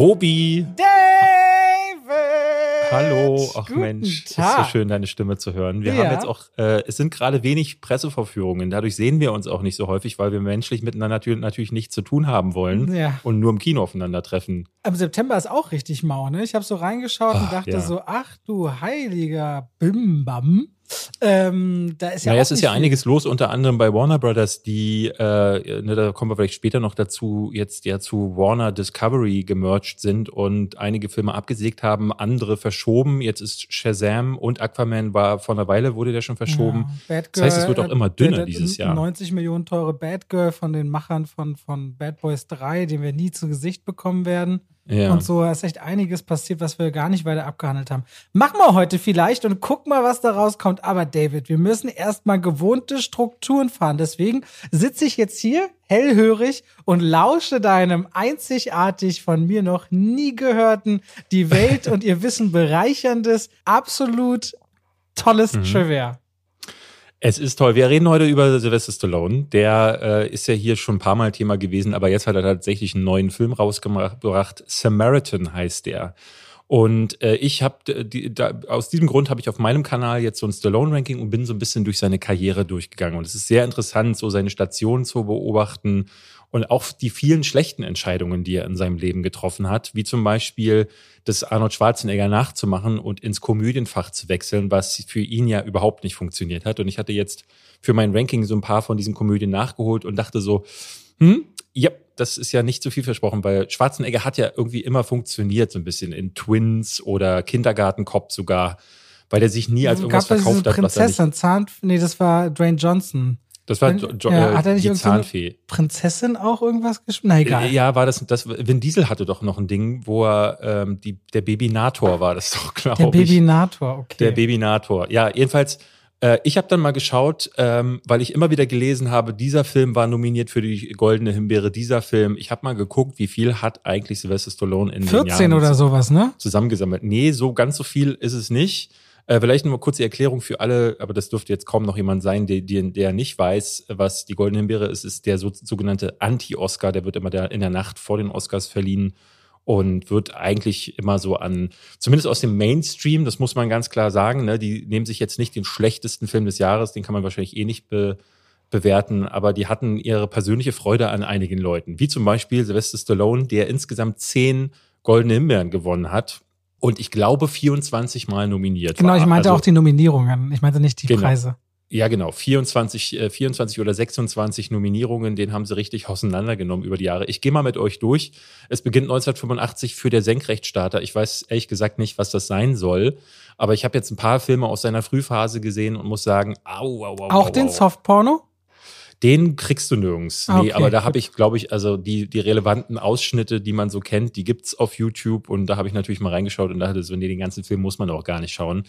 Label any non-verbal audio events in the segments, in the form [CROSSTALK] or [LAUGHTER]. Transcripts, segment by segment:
Robi. David! Hallo, ach Guten Mensch, Tag. ist so schön, deine Stimme zu hören. Wir Ja. haben jetzt auch, äh, es sind gerade wenig Presseverführungen, dadurch sehen wir uns auch nicht so häufig, weil wir menschlich miteinander natürlich, natürlich nichts zu tun haben wollen Ja. und nur im Kino aufeinandertreffen. Am September ist auch richtig mau, ne? Ich habe so reingeschaut und Ach, dachte ja. so, ach du heiliger Bimbam. Ähm, da ist ja naja, es ist ja einiges los, unter anderem bei Warner Brothers, die, äh, ne, da kommen wir vielleicht später noch dazu, jetzt ja zu Warner Discovery gemerged sind und einige Filme abgesägt haben, andere verschoben. Jetzt ist Shazam und Aquaman war vor einer Weile, wurde der schon verschoben. Ja, Bad Das heißt, es wird auch immer dünner der dieses Jahr. 90 Millionen teure Bad Girl von den Machern von, von Bad Boys 3, den wir nie zu Gesicht bekommen werden. Ja. Und so da ist echt einiges passiert, was wir gar nicht weiter abgehandelt haben. Machen wir heute vielleicht und guck mal, was da rauskommt. Aber David, wir müssen erstmal gewohnte Strukturen fahren. Deswegen sitze ich jetzt hier hellhörig und lausche deinem einzigartig von mir noch nie gehörten, die Welt und ihr Wissen bereicherndes, absolut tolles Mhm. Trivia. Es ist toll. Wir reden heute über Sylvester Stallone. Der äh, ist ja hier schon ein paar Mal Thema gewesen, aber jetzt hat er tatsächlich einen neuen Film rausgebracht. Samaritan heißt der. Und äh, ich habe die, aus diesem Grund habe ich auf meinem Kanal jetzt so ein Stallone-Ranking und bin so ein bisschen durch seine Karriere durchgegangen. Und es ist sehr interessant, so seine Stationen zu beobachten und auch die vielen schlechten Entscheidungen, die er in seinem Leben getroffen hat, wie zum Beispiel das Arnold Schwarzenegger nachzumachen und ins Komödienfach zu wechseln, was für ihn ja überhaupt nicht funktioniert hat. Und ich hatte jetzt für mein Ranking so ein paar von diesen Komödien nachgeholt und dachte so, hm, ja, das ist ja nicht so viel versprochen, weil Schwarzenegger hat ja irgendwie immer funktioniert, so ein bisschen in Twins oder Kindergartenkopf sogar, weil er sich nie als irgendwas Gab diese verkauft hat, was er nicht. Prinzessin, Zahn, nee, das war Dwayne Johnson. Das war jo, jo, ja, äh, hat er nicht die Zahnfee. Prinzessin auch irgendwas gespielt? Na egal. Äh, Ja, war das, das, Vin Diesel hatte doch noch ein Ding, wo er, ähm, die, der Babynator war das [LAUGHS] doch, glaube Der ich. Babynator, okay. Der Babynator. Ja, jedenfalls, äh, ich habe dann mal geschaut, ähm, weil ich immer wieder gelesen habe, dieser Film war nominiert für die Goldene Himbeere, dieser Film. Ich habe mal geguckt, wie viel hat eigentlich Sylvester Stallone in den 14 Jahren oder sowas, ne? zusammengesammelt. Nee, so ganz so viel ist es nicht. Äh, vielleicht nur mal kurz die Erklärung für alle, aber das dürfte jetzt kaum noch jemand sein, der, der, der nicht weiß, was die Goldene Himbeere ist, ist der so, sogenannte Anti-Oscar, der wird immer der, in der Nacht vor den Oscars verliehen und wird eigentlich immer so an, zumindest aus dem Mainstream, das muss man ganz klar sagen, ne, die nehmen sich jetzt nicht den schlechtesten Film des Jahres, den kann man wahrscheinlich eh nicht be, bewerten, aber die hatten ihre persönliche Freude an einigen Leuten, wie zum Beispiel Sylvester Stallone, der insgesamt zehn goldene Himbeeren gewonnen hat und ich glaube 24 Mal nominiert Genau, war. ich meinte Also- auch die Nominierungen. Ich meinte nicht die Genau. Preise. ja, genau. 24, äh, 24 oder 26 Nominierungen, den haben sie richtig auseinandergenommen über die Jahre. Ich gehe mal mit euch durch. Es beginnt 1985 für der Senkrechtstarter. Ich weiß ehrlich gesagt nicht, was das sein soll. Aber ich habe jetzt ein paar Filme aus seiner Frühphase gesehen und muss sagen, au, au, au. Auch au, den au. Softporno? Den kriegst du nirgends. Ah, Nee, okay, aber da habe ich, glaube ich, also die, die relevanten Ausschnitte, die man so kennt, die gibt's auf YouTube und da habe ich natürlich mal reingeschaut und dachte so, nee, den ganzen Film muss man auch gar nicht schauen.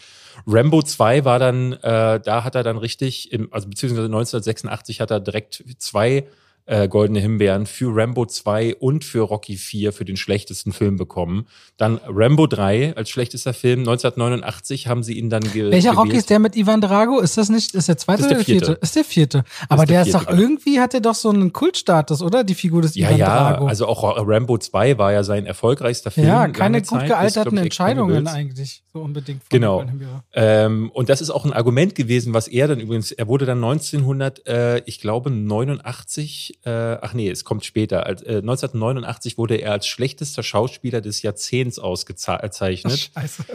Rambo 2 war dann, äh, da hat er dann richtig, im, also beziehungsweise 1986 hat er direkt zwei äh, goldene Himbeeren für Rambo 2 und für Rocky 4 für den schlechtesten Film bekommen. Dann Rambo 3 als schlechtester Film. 1989 haben sie ihn dann ge Welcher. Rocky ist der mit Ivan Drago? Ist das nicht, ist der zweite ist der oder der vierte? vierte. Ist der vierte. Aber ist der der ist vierte, doch genau. irgendwie, hat der doch so einen Kultstatus, oder? Die Figur des Ja, Ivan ja, Drago. also auch Rambo 2 war ja sein erfolgreichster Film. ja, keine Zeit, gut bis, gealterten glaub ich, Entscheidungen eigentlich, so unbedingt. von Genau. Ähm, und das ist auch ein Argument gewesen, was er dann übrigens, er wurde dann 1900, äh, ich glaube 89, äh, ach nee, es kommt später, als, äh, 1989 wurde er als schlechtester Schauspieler des Jahrzehnts ausgezeichnet. Scheiße.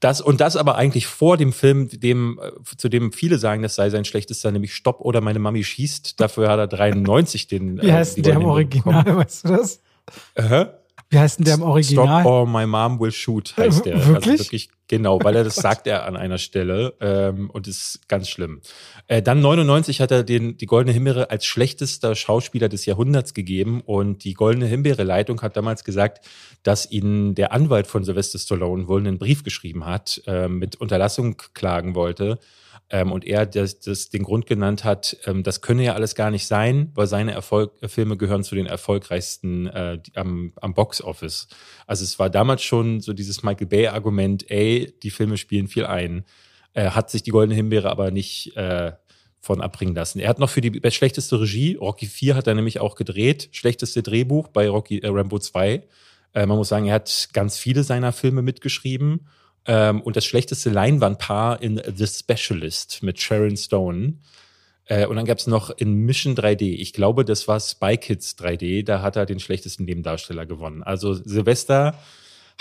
Das und das aber eigentlich vor dem Film, dem äh, zu dem viele sagen, das sei sein schlechtester, nämlich Stopp oder meine Mami schießt. Dafür hat er 93 den. Wie heißt denn der im Original, weißt du das? Äh, Wie heißt denn der im Stop Original? or my mom will shoot heißt der. Wirklich? Also wirklich genau, weil er das [LAUGHS] sagt er an einer Stelle ähm, und ist ganz schlimm. Äh, dann 99 hat er den die Goldene Himbeere als schlechtester Schauspieler des Jahrhunderts gegeben und die Goldene Himbeere Leitung hat damals gesagt, dass ihnen der Anwalt von Sylvester Stallone wohl einen Brief geschrieben hat, äh, mit Unterlassung klagen wollte. Ähm, und er das, das den Grund genannt hat, ähm, das könne ja alles gar nicht sein, weil seine Erfolg, äh, Filme gehören zu den erfolgreichsten äh, am, am Box-Office. Also es war damals schon so dieses Michael Bay-Argument, ey, die Filme spielen viel ein. Äh, hat sich die Goldene Himbeere aber nicht äh, von abbringen lassen. Er hat noch für die schlechteste Regie, Rocky 4 hat er nämlich auch gedreht, schlechteste Drehbuch bei Rocky äh, Rambo 2. Äh, man muss sagen, er hat ganz viele seiner Filme mitgeschrieben. Ähm, und das schlechteste Leinwandpaar in The Specialist mit Sharon Stone. Äh, und dann gab es noch in Mission 3D, ich glaube, das war Spy Kids 3D, da hat er den schlechtesten Nebendarsteller gewonnen. Also Silvester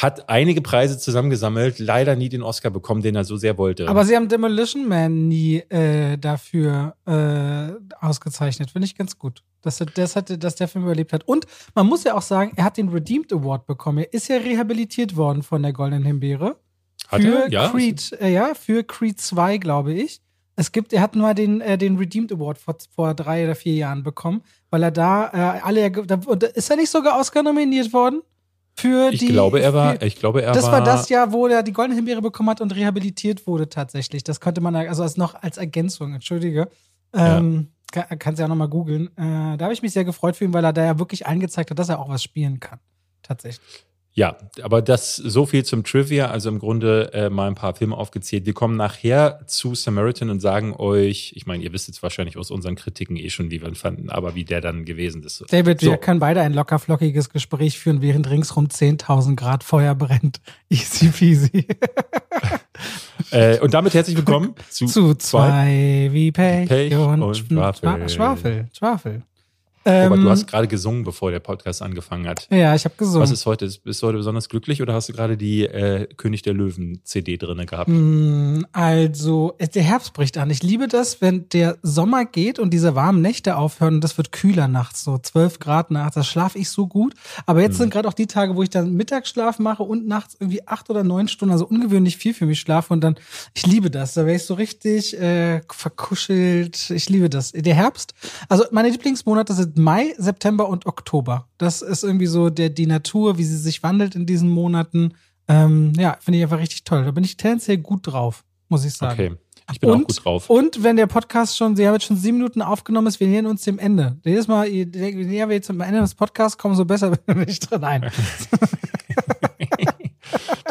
hat einige Preise zusammengesammelt, leider nie den Oscar bekommen, den er so sehr wollte. Aber sie haben Demolition Man nie äh, dafür äh, ausgezeichnet. Finde ich ganz gut, dass, er, das hatte, dass der Film überlebt hat. Und man muss ja auch sagen, er hat den Redeemed Award bekommen. Er ist ja rehabilitiert worden von der Goldenen Himbeere. Hat für er? Ja? Creed, äh, ja, für Creed 2, glaube ich. Es gibt, er hat nur den, äh, den Redeemed Award vor, vor drei oder vier Jahren bekommen, weil er da äh, alle, da, ist er nicht sogar Oscar nominiert worden? Für ich die, glaube, er war, für, ich glaube, er das war. war das Jahr, wo er die Goldene Himbeere bekommen hat und rehabilitiert wurde tatsächlich. Das könnte man also als noch als Ergänzung, entschuldige. Ähm, kann, kannst ja auch nochmal googeln. Äh, da habe ich mich sehr gefreut für ihn, weil er da ja wirklich eingezeigt hat, dass er auch was spielen kann. Tatsächlich. Ja, aber das so viel zum Trivia. Also im Grunde äh, mal ein paar Filme aufgezählt. Wir kommen nachher zu Samaritan und sagen euch, ich meine, ihr wisst jetzt wahrscheinlich aus unseren Kritiken eh schon, wie wir ihn fanden, aber wie der dann gewesen ist. David, So. wir können beide ein locker flockiges Gespräch führen, während ringsrum 10.000 Grad Feuer brennt. [LAUGHS] Easy peasy. [LAUGHS] Äh, und damit herzlich willkommen [LAUGHS] zu, Zu zwei wie Pech, Pech und, und Schwafel. Schwafel. Schwafel. Aber Ähm, du hast gerade gesungen, bevor der Podcast angefangen hat. ja, ich habe gesungen. Was ist heute? Bist du heute besonders glücklich oder hast du gerade die äh, König der Löwen CD drinne gehabt? Mm, Also, es- der Herbst bricht an. Ich liebe das, wenn der Sommer geht und diese warmen Nächte aufhören und das wird kühler nachts, so 12 Grad nachts. Da schlafe ich so gut. Aber jetzt sind gerade auch die Tage, wo ich dann Mittagsschlaf mache und nachts irgendwie acht oder neun Stunden, also ungewöhnlich viel für mich schlafe. Und dann, ich liebe das. Da wäre ich so richtig äh, verkuschelt. Ich liebe das. Der Herbst, also meine Lieblingsmonate sind Mai, September und Oktober. Das ist irgendwie so der, die Natur, wie sie sich wandelt in diesen Monaten. Ähm, ja, finde ich einfach richtig toll. Da bin ich tendenziell gut drauf, muss ich sagen. Okay. Ich bin und, auch gut drauf. Und wenn der Podcast schon, Sie haben jetzt schon sieben Minuten aufgenommen ist, wir nähern uns dem Ende. Jedes Mal, je näher wir jetzt zum Ende des Podcasts kommen, so besser [LAUGHS] bin ich drin. Nein. [LAUGHS]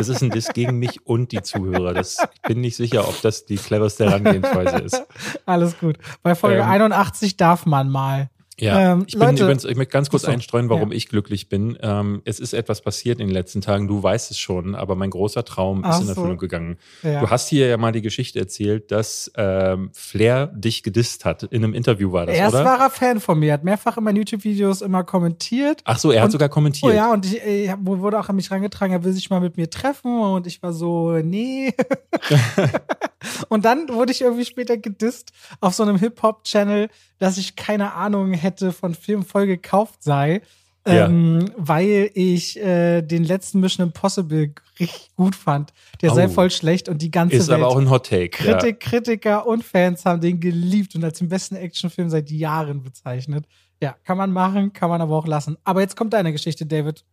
Das ist ein Diss gegen mich und die Zuhörer. Das, ich bin nicht sicher, ob das die cleverste Herangehensweise ist. [LAUGHS] Alles gut. Bei Folge Ähm, 81 darf man mal. Ja, Ähm, ich bin Leute- übrigens, ich möchte ganz kurz einstreuen, warum ja. ich glücklich bin. Ähm, es ist etwas passiert in den letzten Tagen, du weißt es schon, aber mein großer Traum Ach ist in so. Erfüllung gegangen. Ja. Du hast hier ja mal die Geschichte erzählt, dass ähm, Flair dich gedisst hat. In einem Interview war das, Erst oder? war er Fan von mir, hat mehrfach in meinen YouTube-Videos immer kommentiert. Ach so, er hat Und- sogar kommentiert. Oh ja, und ich, äh, wurde auch an mich rangetragen, er will sich mal mit mir treffen und ich war so, nee. [LAUGHS] [LAUGHS] und dann wurde ich irgendwie später gedisst auf so einem Hip-Hop-Channel, dass ich keine Ahnung hätte von Film voll gekauft sei. Ja. Ähm, weil ich äh, den letzten Mission Impossible richtig gut fand. Der sei Au. voll schlecht und die ganze Ist Welt. aber auch ein Hot Take. Kritik, Kritiker und Fans haben den geliebt und als den besten Actionfilm seit Jahren bezeichnet. Ja, kann man machen, kann man aber auch lassen. Aber jetzt kommt deine Geschichte, David.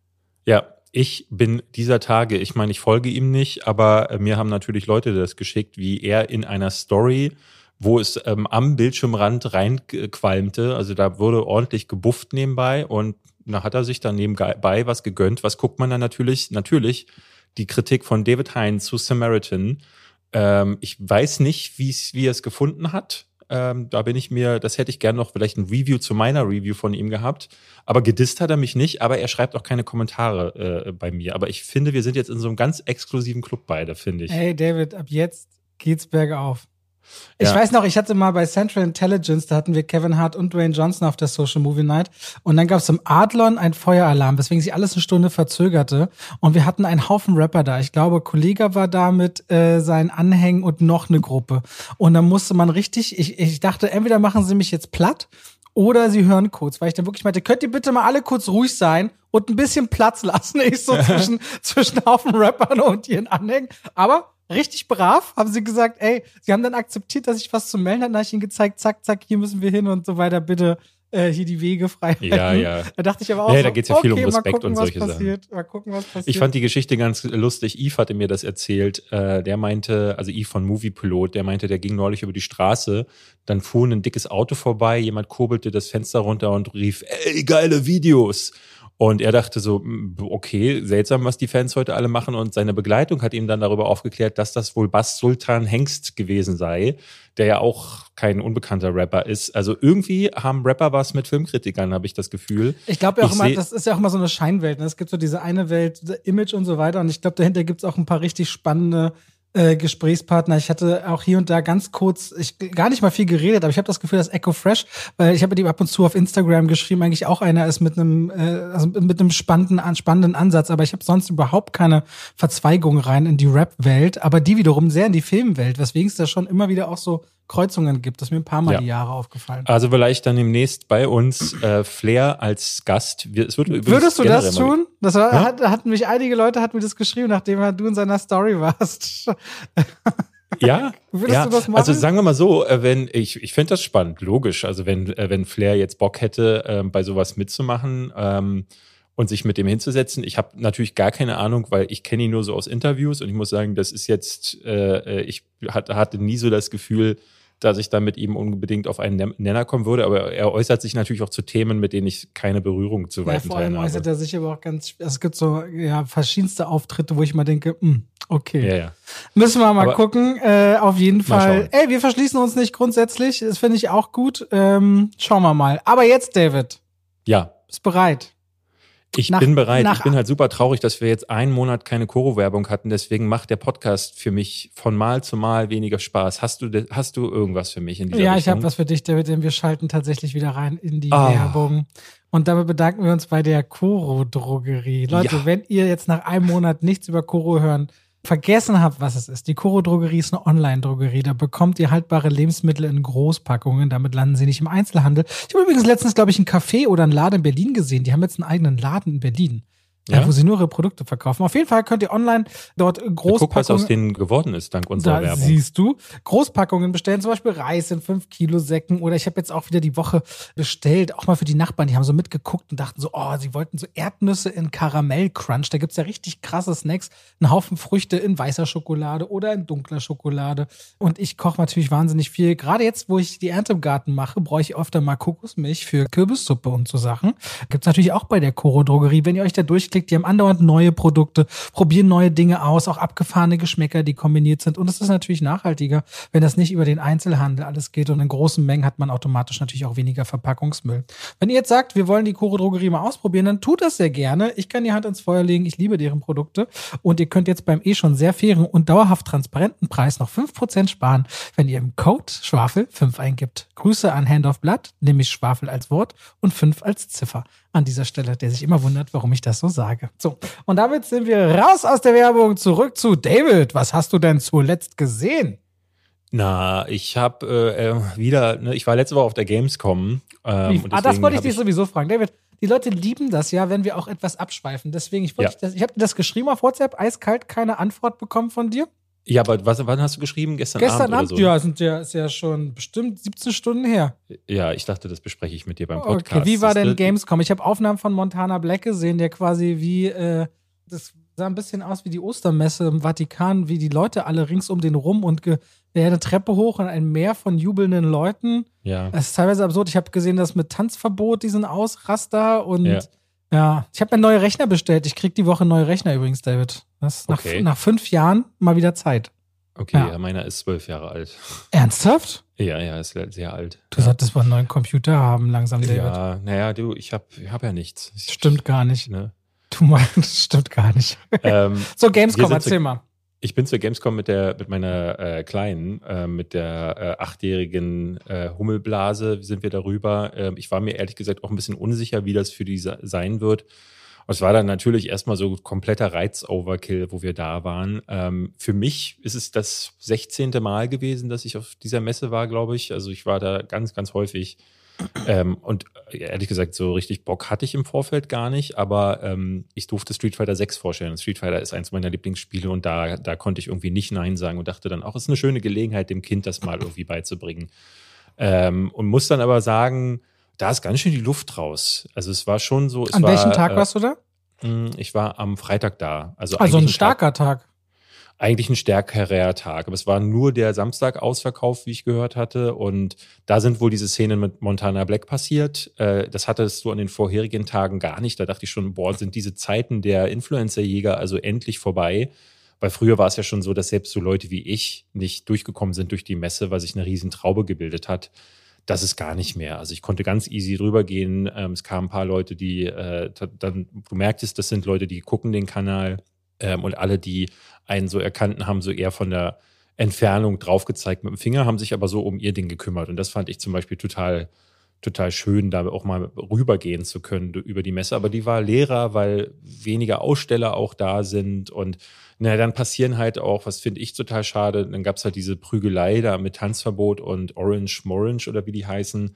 Ja, ich bin dieser Tage, ich meine, ich folge ihm nicht, aber äh, mir haben natürlich Leute das geschickt, wie er in einer Story, wo es ähm, am Bildschirmrand reinqualmte, also da wurde ordentlich gebufft nebenbei und da hat er sich dann nebenbei was gegönnt. Was guckt man dann natürlich? Natürlich die Kritik von David Hines zu Samaritan. Ähm, ich weiß nicht, wie er es gefunden hat. Ähm, da bin ich mir, das hätte ich gern noch vielleicht ein Review zu meiner Review von ihm gehabt. Aber gedisst hat er mich nicht, aber er schreibt auch keine Kommentare äh, bei mir. Aber ich finde, wir sind jetzt in so einem ganz exklusiven Club beide, finde ich. Hey, David, ab jetzt geht's bergauf. Ich Ja. weiß noch, ich hatte mal bei Central Intelligence, da hatten wir Kevin Hart und Dwayne Johnson auf der Social Movie Night. Und dann gab es im Adlon ein Feueralarm, weswegen sich alles eine Stunde verzögerte. Und wir hatten einen Haufen Rapper da. Ich glaube, Kollega war da mit äh, seinen Anhängen und noch eine Gruppe. Und dann musste man richtig, ich, ich dachte, entweder machen sie mich jetzt platt oder sie hören kurz, weil ich dann wirklich meinte, könnt ihr bitte mal alle kurz ruhig sein und ein bisschen Platz lassen? [LAUGHS] Ich so zwischen, zwischen Haufen Rappern und ihren Anhängen. Aber richtig brav haben sie gesagt, ey, sie haben dann akzeptiert, dass ich was zu melden hatte. Dann habe ich ihnen gezeigt, zack, zack, hier müssen wir hin und so weiter, bitte äh, hier die Wege frei halten. Ja, ja. Da dachte ich aber auch Ja, so, da geht's ja viel um okay, mal Respekt gucken, und was solche Sachen. passiert. Mal gucken, was passiert. Ich fand die Geschichte ganz lustig. Yves hatte mir das erzählt. Äh, der meinte, also Yves von Movie Pilot, der meinte, der ging neulich über die Straße, dann fuhr ein dickes Auto vorbei, jemand kurbelte das Fenster runter und rief, ey, geile Videos. Und er dachte so, okay, seltsam, was die Fans heute alle machen. Und seine Begleitung hat ihm dann darüber aufgeklärt, dass das wohl Bass Sultan Hengst gewesen sei, der ja auch kein unbekannter Rapper ist. Also irgendwie haben Rapper was mit Filmkritikern, habe ich das Gefühl. Ich glaube ja auch immer, das ist ja auch immer so eine Scheinwelt. Ne? Es gibt so diese eine Welt, Image und so weiter. Und ich glaube, dahinter gibt es auch ein paar richtig spannende äh, Gesprächspartner. Ich hatte auch hier und da ganz kurz, ich gar nicht mal viel geredet, aber ich habe das Gefühl, dass Echo Fresh, weil ich habe mit ihm ab und zu auf Instagram geschrieben, eigentlich auch einer ist mit einem, äh, also mit einem spannenden, spannenden Ansatz, aber ich habe sonst überhaupt keine Verzweigung rein in die Rap-Welt, aber die wiederum sehr in die Filmwelt, weswegen es da schon immer wieder auch so Kreuzungen gibt. Das ist mir ein paar Mal ja. die Jahre aufgefallen. Also vielleicht dann demnächst bei uns äh, Flair als Gast. Es wird Würdest du das tun? Das war, ja? hat, hatten mich einige Leute hatten mir das geschrieben, nachdem du in seiner Story warst. [LAUGHS] Ja, ja. also sagen wir mal so, äh, wenn ich ich finde das spannend, logisch. Also wenn äh, wenn Flair jetzt Bock hätte, ähm, bei sowas mitzumachen ähm, und sich mit dem hinzusetzen, ich habe natürlich gar keine Ahnung, weil ich kenne ihn nur so aus Interviews und ich muss sagen, das ist jetzt, äh, ich hatte nie so das Gefühl, dass ich da mit ihm unbedingt auf einen Nenner kommen würde. Aber er äußert sich natürlich auch zu Themen, mit denen ich keine Berührung zu weiten ja, vor allem habe. äußert er sich aber auch ganz, es gibt so ja, verschiedenste Auftritte, wo ich mal denke, mh, hm, okay. Ja, ja. Müssen wir mal aber gucken. Äh, auf jeden Fall. Ey, wir verschließen uns nicht grundsätzlich. Das finde ich auch gut. Ähm, schauen wir mal. Aber jetzt, David. Ja. Bist bereit? Ich nach, bin bereit. Ich bin halt super traurig, dass wir jetzt einen Monat keine Koro-Werbung hatten. Deswegen macht der Podcast für mich von Mal zu Mal weniger Spaß. Hast du, hast du irgendwas für mich in dieser Ja, Richtung? ich habe was für dich, David, denn wir schalten tatsächlich wieder rein in die oh. Werbung. Und damit bedanken wir uns bei der Koro-Drogerie. Leute, ja. wenn ihr jetzt nach einem Monat nichts über Koro hören vergessen habt, was es ist. Die Koro Drogerie ist eine Online-Drogerie. Da bekommt ihr haltbare Lebensmittel in Großpackungen. Damit landen sie nicht im Einzelhandel. Ich habe übrigens letztens, glaube ich, ein Café oder einen Laden in Berlin gesehen. Die haben jetzt einen eigenen Laden in Berlin ja? wo sie nur ihre Produkte verkaufen. Auf jeden Fall könnt ihr online dort Großpackungen. Guck, was aus denen geworden ist, dank unserer da Werbung. Siehst du, Großpackungen bestellen, zum Beispiel Reis in 5 Kilo Säcken oder ich habe jetzt auch wieder die Woche bestellt, auch mal für die Nachbarn, die haben so mitgeguckt und dachten so, oh, sie wollten so Erdnüsse in Karamellcrunch. Da gibt's ja richtig krasse Snacks, einen Haufen Früchte in weißer Schokolade oder in dunkler Schokolade. Und ich koche natürlich wahnsinnig viel. Gerade jetzt, wo ich die Ernte im Garten mache, brauche ich öfter mal Kokosmilch für Kürbissuppe und so Sachen. Gibt's natürlich auch bei der Koro Drogerie. Wenn ihr euch da durchklickt, geklickt, die haben andauernd neue Produkte, probieren neue Dinge aus, auch abgefahrene Geschmäcker, die kombiniert sind. Und es ist natürlich nachhaltiger, wenn das nicht über den Einzelhandel alles geht. Und in großen Mengen hat man automatisch natürlich auch weniger Verpackungsmüll. Wenn ihr jetzt sagt, wir wollen die Koro Drogerie mal ausprobieren, dann tut das sehr gerne. Ich kann die Hand ins Feuer legen. Ich liebe deren Produkte. Und ihr könnt jetzt beim eh schon sehr fairen und dauerhaft transparenten Preis noch 5% sparen, wenn ihr im Code Schwafel 5 eingibt. Grüße an Hand of Blood, nämlich Schwafel als Wort und 5 als Ziffer an dieser Stelle, der sich immer wundert, warum ich das so sage. So, und damit sind wir raus aus der Werbung, zurück zu David. Was hast du denn zuletzt gesehen? Na, ich habe äh, äh, wieder, ne, ich war letzte Woche auf der Gamescom. Ähm, ah, das wollte ich dich sowieso fragen. David, die Leute lieben das ja, wenn wir auch etwas abschweifen. Deswegen, ich, ja. ich, ich habe das geschrieben auf WhatsApp, eiskalt, keine Antwort bekommen von dir. Ja, aber was, wann hast du geschrieben? Gestern, Gestern Abend? Abend, so? ja, sind ja, ist ja schon bestimmt 17 Stunden her. Ja, ich dachte, das bespreche ich mit dir beim Podcast. Okay, wie war denn Gamescom? Ich habe Aufnahmen von Montana Black gesehen, der quasi wie, äh, das sah ein bisschen aus wie die Ostermesse im Vatikan, wie die Leute alle rings um den rum und ge ja, eine Treppe hoch und ein Meer von jubelnden Leuten. Ja. Das ist teilweise absurd. Ich habe gesehen, dass mit Tanzverbot diesen Ausraster und ja. Ja, ich habe mir neue Rechner bestellt. Ich krieg die Woche neue Rechner übrigens, David. Das nach, okay. nach fünf Jahren mal wieder Zeit. Okay, ja. ja. meiner ist zwölf Jahre alt. Ernsthaft? Ja, ja, ist sehr alt. Du ja. solltest mal einen neuen Computer haben, langsam, David. Ja, naja, du, ich habe ich hab ja nichts. Stimmt gar nicht. Ne? Du meinst, [LAUGHS] stimmt gar nicht. Ähm, so, Gamescom, erzähl mal. Ich bin zur Gamescom mit der mit meiner äh, Kleinen, äh, mit der äh, achtjährigen äh, Hummelblase sind wir darüber. Ähm, ich war mir ehrlich gesagt auch ein bisschen unsicher, wie das für die sein wird. Und es war dann natürlich erstmal so kompletter Reiz-Overkill, wo wir da waren. Ähm, für mich ist es das 16. Mal gewesen, dass ich auf dieser Messe war, glaube ich. Also ich war da ganz, ganz häufig. Ähm, und äh, ehrlich gesagt, so richtig Bock hatte ich im Vorfeld gar nicht, aber ähm, ich durfte Street Fighter 6 vorstellen. Street Fighter ist eins meiner Lieblingsspiele und da, da konnte ich irgendwie nicht Nein sagen und dachte dann auch, es ist eine schöne Gelegenheit, dem Kind das mal irgendwie beizubringen. Ähm, und muss dann aber sagen, da ist ganz schön die Luft raus. Also es war schon so. An war, welchem Tag äh, warst du da? Hm, ich war am Freitag da. Also, also ein starker Tag. Tag. Eigentlich ein stärkerer Tag. Aber es war nur der Samstag ausverkauft, wie ich gehört hatte. Und da sind wohl diese Szenen mit Montana Black passiert. Äh, das hattest du an den vorherigen Tagen gar nicht. Da dachte ich schon, boah, sind diese Zeiten der Influencer-Jäger also endlich vorbei. Weil früher war es ja schon so, dass selbst so Leute wie ich nicht durchgekommen sind durch die Messe, weil sich eine riesen Traube gebildet hat. Das ist gar nicht mehr. Also ich konnte ganz easy drüber gehen. Ähm, es kamen ein paar Leute, die äh, dann, du merktest, das sind Leute, die gucken den Kanal ähm, und alle, die einen so erkannten, haben so eher von der Entfernung drauf gezeigt mit dem Finger, haben sich aber so um ihr Ding gekümmert. Und das fand ich zum Beispiel total, total schön, da auch mal rübergehen zu können über die Messe. Aber die war leerer, weil weniger Aussteller auch da sind. Und naja, dann passieren halt auch, was finde ich total schade, dann gab es halt diese Prügelei da mit Tanzverbot und Orange Morange oder wie die heißen.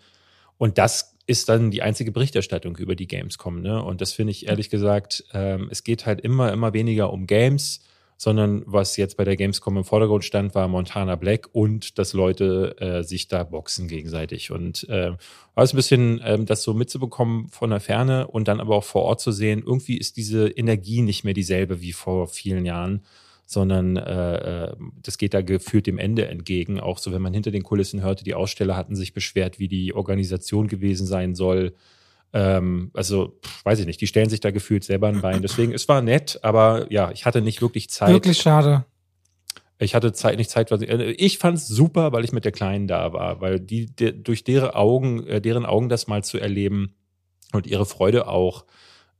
Und das ist dann die einzige Berichterstattung über die Gamescom. Ne? Und das finde ich ehrlich gesagt, ähm, es geht halt immer, immer weniger um Games, sondern was jetzt bei der Gamescom im Vordergrund stand, war Montana Black und dass Leute äh, sich da boxen gegenseitig. Und äh, war es ein bisschen, ähm, das so mitzubekommen von der Ferne und dann aber auch vor Ort zu sehen, irgendwie ist diese Energie nicht mehr dieselbe wie vor vielen Jahren sondern äh, äh, das geht da gefühlt dem Ende entgegen. Auch so, wenn man hinter den Kulissen hörte, die Aussteller hatten sich beschwert, wie die Organisation gewesen sein soll. Ähm, also, weiß ich nicht, die stellen sich da gefühlt selber ein Bein. Deswegen, es war nett, aber ja, ich hatte nicht wirklich Zeit. Wirklich schade. Ich hatte Zeit, nicht Zeit. Äh, ich fand es super, weil ich mit der Kleinen da war, weil die, de, durch deren Augen, äh, deren Augen das mal zu erleben und ihre Freude auch,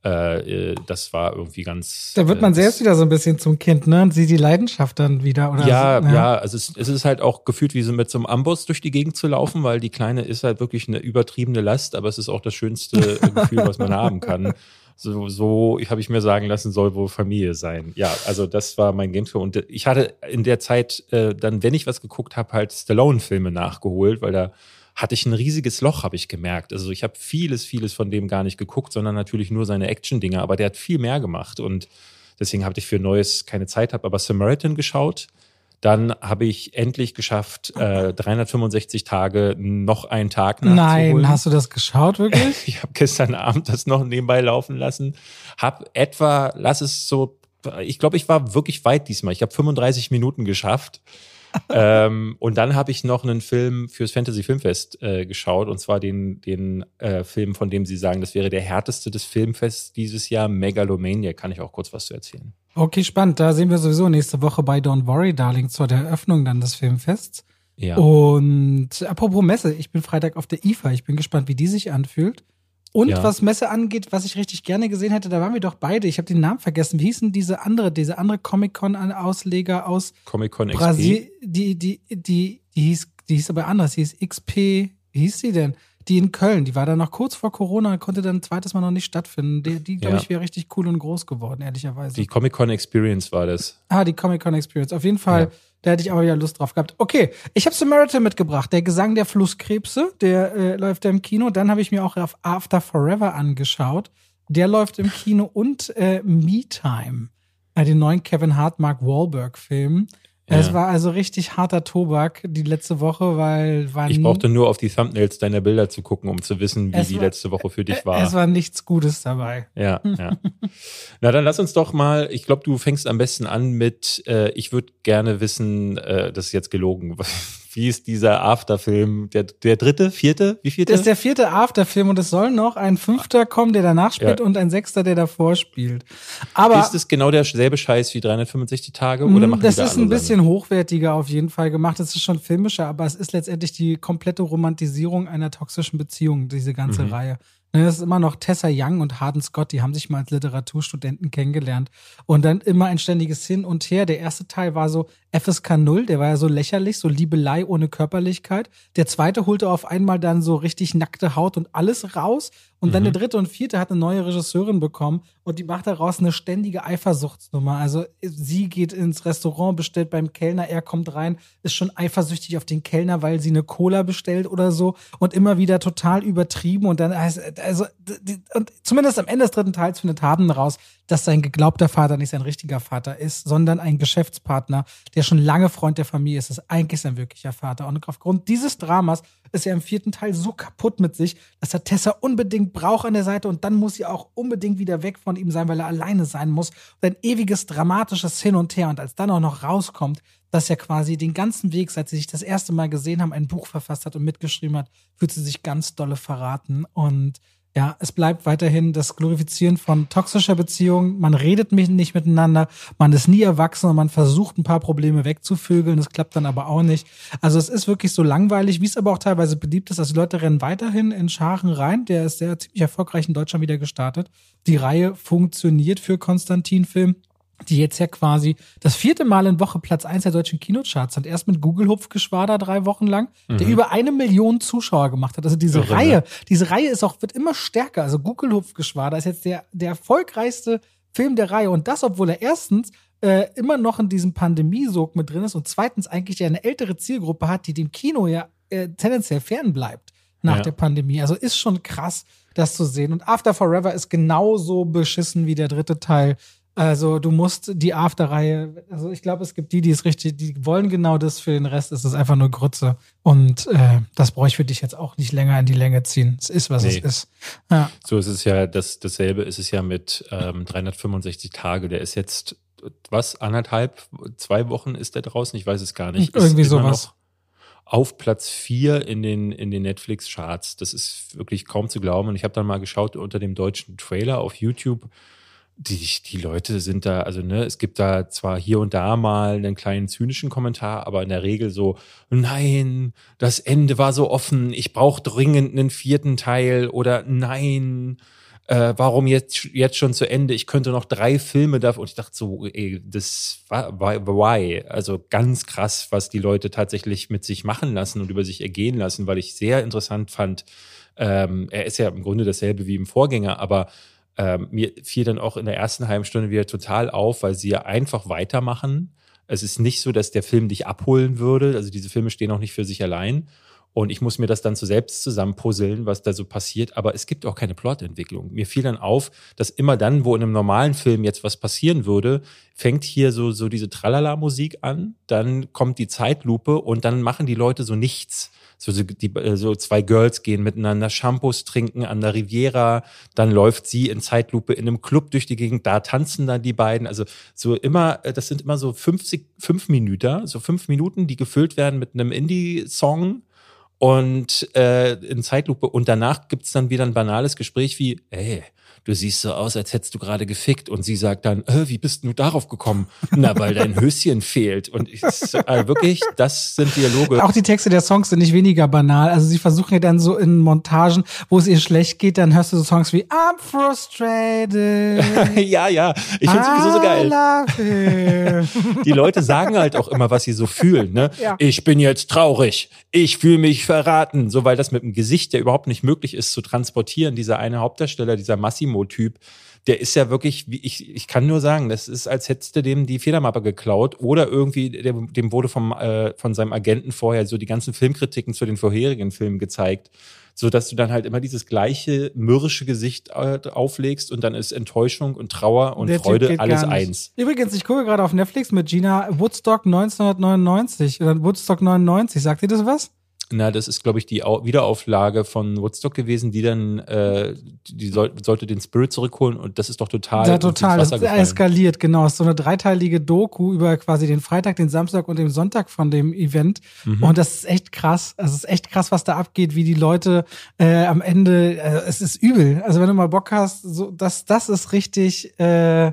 äh, äh, das war irgendwie ganz. Da wird man äh, selbst wieder so ein bisschen zum Kind, ne? Und sieht die Leidenschaft dann wieder, oder? Ja, so, ja, ja, also es, es, ist halt auch gefühlt wie so mit so einem Amboss durch die Gegend zu laufen, weil die Kleine ist halt wirklich eine übertriebene Last, aber es ist auch das schönste [LAUGHS] Gefühl, was man haben kann. So, so habe ich mir sagen lassen, soll wohl Familie sein. Ja, also das war mein Gamescom. Und ich hatte in der Zeit äh, dann, wenn ich was geguckt habe, halt Stallone-Filme nachgeholt, weil da hatte ich ein riesiges Loch, habe ich gemerkt. Also ich habe vieles, vieles von dem gar nicht geguckt, sondern natürlich nur seine Action-Dinger. Aber der hat viel mehr gemacht und deswegen habe ich für Neues keine Zeit, habe aber Samaritan geschaut. Dann habe ich endlich geschafft, äh, 365 Tage noch einen Tag nachzuholen. Nein, hast du das geschaut wirklich? [LAUGHS] ich habe gestern Abend das noch nebenbei laufen lassen. Hab etwa, lass es so, ich glaube, ich war wirklich weit diesmal. Ich habe 35 Minuten geschafft ähm, und dann habe ich noch einen Film fürs Fantasy Filmfest äh, geschaut, und zwar den, den äh, Film, von dem Sie sagen, das wäre der härteste des Filmfests dieses Jahr, Megalomania. Kann ich auch kurz was zu erzählen. Okay, spannend. Da sehen wir sowieso nächste Woche bei Don't Worry, Darling, zur Eröffnung dann des Filmfests. Ja. Und apropos Messe, ich bin Freitag auf der IFA. Ich bin gespannt, wie die sich anfühlt. Und ja. was Messe angeht, was ich richtig gerne gesehen hätte, da waren wir doch beide. Ich habe den Namen vergessen. Wie hießen diese andere, diese andere Comic-Con-Ausleger aus Comic-Con Brasil? Die, die, die, die, die hieß, die hieß aber anders. Die hieß XP. Wie hieß sie denn? Die in Köln, die war dann noch kurz vor Corona, konnte dann ein zweites Mal noch nicht stattfinden. Die, die glaube ja. ich, wäre richtig cool und groß geworden, ehrlicherweise. Die Comic-Con Experience war das. Ah, die Comic-Con Experience. Auf jeden Fall. Ja da hätte ich aber wieder Lust drauf gehabt. Okay, ich habe Samaritan mitgebracht. Der Gesang der Flusskrebse, der äh, läuft da im Kino. Dann habe ich mir auch auf After Forever angeschaut. Der läuft im Kino und äh, Me Time, äh, den neuen Kevin Hart, Mark Wahlberg Film. Ja. Es war also richtig harter Tobak die letzte Woche, weil Ich brauchte nur auf die Thumbnails deiner Bilder zu gucken, um zu wissen, wie die war, letzte Woche für dich war. Es war nichts Gutes dabei. Ja, ja. Na, dann lass uns doch mal, ich glaube, du fängst am besten an mit, äh, ich würde gerne wissen, äh, das ist jetzt gelogen, [LAUGHS] wie ist dieser Afterfilm? Der, der dritte, vierte? Wie vierte? Das ist der vierte Afterfilm und es soll noch ein fünfter kommen, der danach spielt ja. und ein sechster, der davor spielt. Aber ist es genau derselbe Scheiß wie 365 Tage oder mm, machen Das ist ein bisschen Sachen? hochwertiger auf jeden Fall gemacht. Es ist schon filmischer, aber es ist letztendlich die komplette Romantisierung einer toxischen Beziehung, diese ganze mhm. Reihe. Ne, das ist immer noch Tessa Young und Harden Scott, die haben sich mal als Literaturstudenten kennengelernt. Und dann immer ein ständiges Hin und Her. Der erste Teil war so FSK 0, der war ja so lächerlich, so Liebelei ohne Körperlichkeit. Der zweite holte auf einmal dann so richtig nackte Haut und alles raus. Und mhm. dann der dritte und vierte hat eine neue Regisseurin bekommen und die macht daraus eine ständige Eifersuchtsnummer. Also sie geht ins Restaurant, bestellt beim Kellner, er kommt rein, ist schon eifersüchtig auf den Kellner, weil sie eine Cola bestellt oder so und immer wieder total übertrieben und dann also, und zumindest am Ende des dritten Teils findet Harden raus, dass sein geglaubter Vater nicht sein richtiger Vater ist, sondern ein Geschäftspartner, der schon lange Freund der Familie ist, ist eigentlich sein wirklicher Vater. Und aufgrund dieses Dramas ist er im vierten Teil so kaputt mit sich, dass er Tessa unbedingt braucht an der Seite und dann muss sie auch unbedingt wieder weg von ihm sein, weil er alleine sein muss. Und ein ewiges dramatisches Hin und Her. Und als dann auch noch rauskommt, dass er quasi den ganzen Weg, seit sie sich das erste Mal gesehen haben, ein Buch verfasst hat und mitgeschrieben hat, fühlt sie sich ganz dolle verraten. Und ja, es bleibt weiterhin das Glorifizieren von toxischer Beziehung. Man redet nicht miteinander, man ist nie erwachsen und man versucht ein paar Probleme wegzuvögeln. Das klappt dann aber auch nicht. Also es ist wirklich so langweilig, wie es aber auch teilweise beliebt ist. Also die Leute rennen weiterhin in Scharen rein. Der ist sehr ziemlich erfolgreich in Deutschland wieder gestartet. Die Reihe funktioniert für Konstantin-Film die jetzt ja quasi das vierte Mal in Woche Platz eins der deutschen Kinocharts hat. Erst mit Google Hupfgeschwader drei Wochen lang, mhm. der über eine Million Zuschauer gemacht hat. Also diese Irre, Reihe, ne? diese Reihe ist auch, wird immer stärker. Also Google Hupfgeschwader ist jetzt der, der erfolgreichste Film der Reihe. Und das, obwohl er erstens äh, immer noch in diesem Pandemiesog mit drin ist und zweitens eigentlich ja eine ältere Zielgruppe hat, die dem Kino ja äh, tendenziell fern bleibt nach ja. der Pandemie. Also ist schon krass, das zu sehen. Und After Forever ist genauso beschissen wie der dritte Teil. Also du musst die After-Reihe, also ich glaube, es gibt die, die es richtig, die wollen genau das, für den Rest ist es einfach nur Grütze. Und äh, das brauche ich für dich jetzt auch nicht länger in die Länge ziehen. Es ist, was nee. es ist. Ja. So ist es ja, das, dasselbe ist es ja mit ähm, 365 Tage. Der ist jetzt, was, anderthalb, zwei Wochen ist der draußen? Ich weiß es gar nicht. Irgendwie sowas auf Platz vier in den, in den Netflix-Charts. Das ist wirklich kaum zu glauben. Und ich habe dann mal geschaut unter dem deutschen Trailer auf YouTube die, die Leute sind da, also ne, es gibt da zwar hier und da mal einen kleinen zynischen Kommentar, aber in der Regel so, nein, das Ende war so offen, ich brauche dringend einen vierten Teil oder nein, äh, warum jetzt, jetzt schon zu Ende? Ich könnte noch drei Filme dafür. Und ich dachte so, ey, das war why? Also ganz krass, was die Leute tatsächlich mit sich machen lassen und über sich ergehen lassen, weil ich sehr interessant fand. Ähm, er ist ja im Grunde dasselbe wie im Vorgänger, aber ähm, mir fiel dann auch in der ersten halben Stunde wieder total auf, weil sie ja einfach weitermachen. Es ist nicht so, dass der Film dich abholen würde. Also diese Filme stehen auch nicht für sich allein. Und ich muss mir das dann so selbst zusammenpuzzeln, was da so passiert. Aber es gibt auch keine Plotentwicklung. Mir fiel dann auf, dass immer dann, wo in einem normalen Film jetzt was passieren würde, fängt hier so, so diese Tralala-Musik an, dann kommt die Zeitlupe und dann machen die Leute so nichts so, die, äh, so zwei Girls gehen miteinander Shampoos trinken an der Riviera, dann läuft sie in Zeitlupe in einem Club durch die Gegend, da tanzen dann die beiden. Also so immer, äh, das sind immer so 50, fünf Minuten, so fünf Minuten, die gefüllt werden mit einem Indie-Song und äh, in Zeitlupe. Und danach gibt's dann wieder ein banales Gespräch wie, ey, du siehst so aus, als hättest du gerade gefickt. Und sie sagt dann, äh, wie bist du darauf gekommen? Na, weil dein Höschen fehlt. Und ich, äh, wirklich, das sind Dialoge. Auch die Texte der Songs sind nicht weniger banal. Also sie versuchen ja dann so in Montagen, wo es ihr schlecht geht, dann hörst du so Songs wie I'm frustrated. [LAUGHS] ja, ja. Ich finde sowieso so geil. [LAUGHS] die Leute sagen halt auch immer, was sie so fühlen. Ne? Ja. Ich bin jetzt traurig. Ich fühle mich verraten. So, weil das mit dem Gesicht ja überhaupt nicht möglich ist zu transportieren. Dieser eine Hauptdarsteller, dieser Massimo Massimo-Typ, der ist ja wirklich, wie ich, ich kann nur sagen, das ist, als hättest du dem die Federmappe geklaut oder irgendwie, dem, dem wurde vom, äh, von seinem Agenten vorher so die ganzen Filmkritiken zu den vorherigen Filmen gezeigt so dass du dann halt immer dieses gleiche mürrische Gesicht äh, auflegst und dann ist Enttäuschung und Trauer und Der Freude alles eins. Übrigens, ich gucke gerade auf Netflix mit Gina Woodstock 1999 oder Woodstock 99. Sagt ihr das was? Na, das ist, glaube ich, die Wiederauflage von Woodstock gewesen, die dann, äh, die soll, sollte den Spirit zurückholen und das ist doch total. Ja, total. Das eskaliert, genau. so eine dreiteilige Doku über quasi den Freitag, den Samstag und den Sonntag von dem Event. Mhm. Und das ist echt krass. Also es ist echt krass, was da abgeht, wie die Leute äh, am Ende, äh, es ist übel. Also wenn du mal Bock hast, so, das, das ist richtig, äh,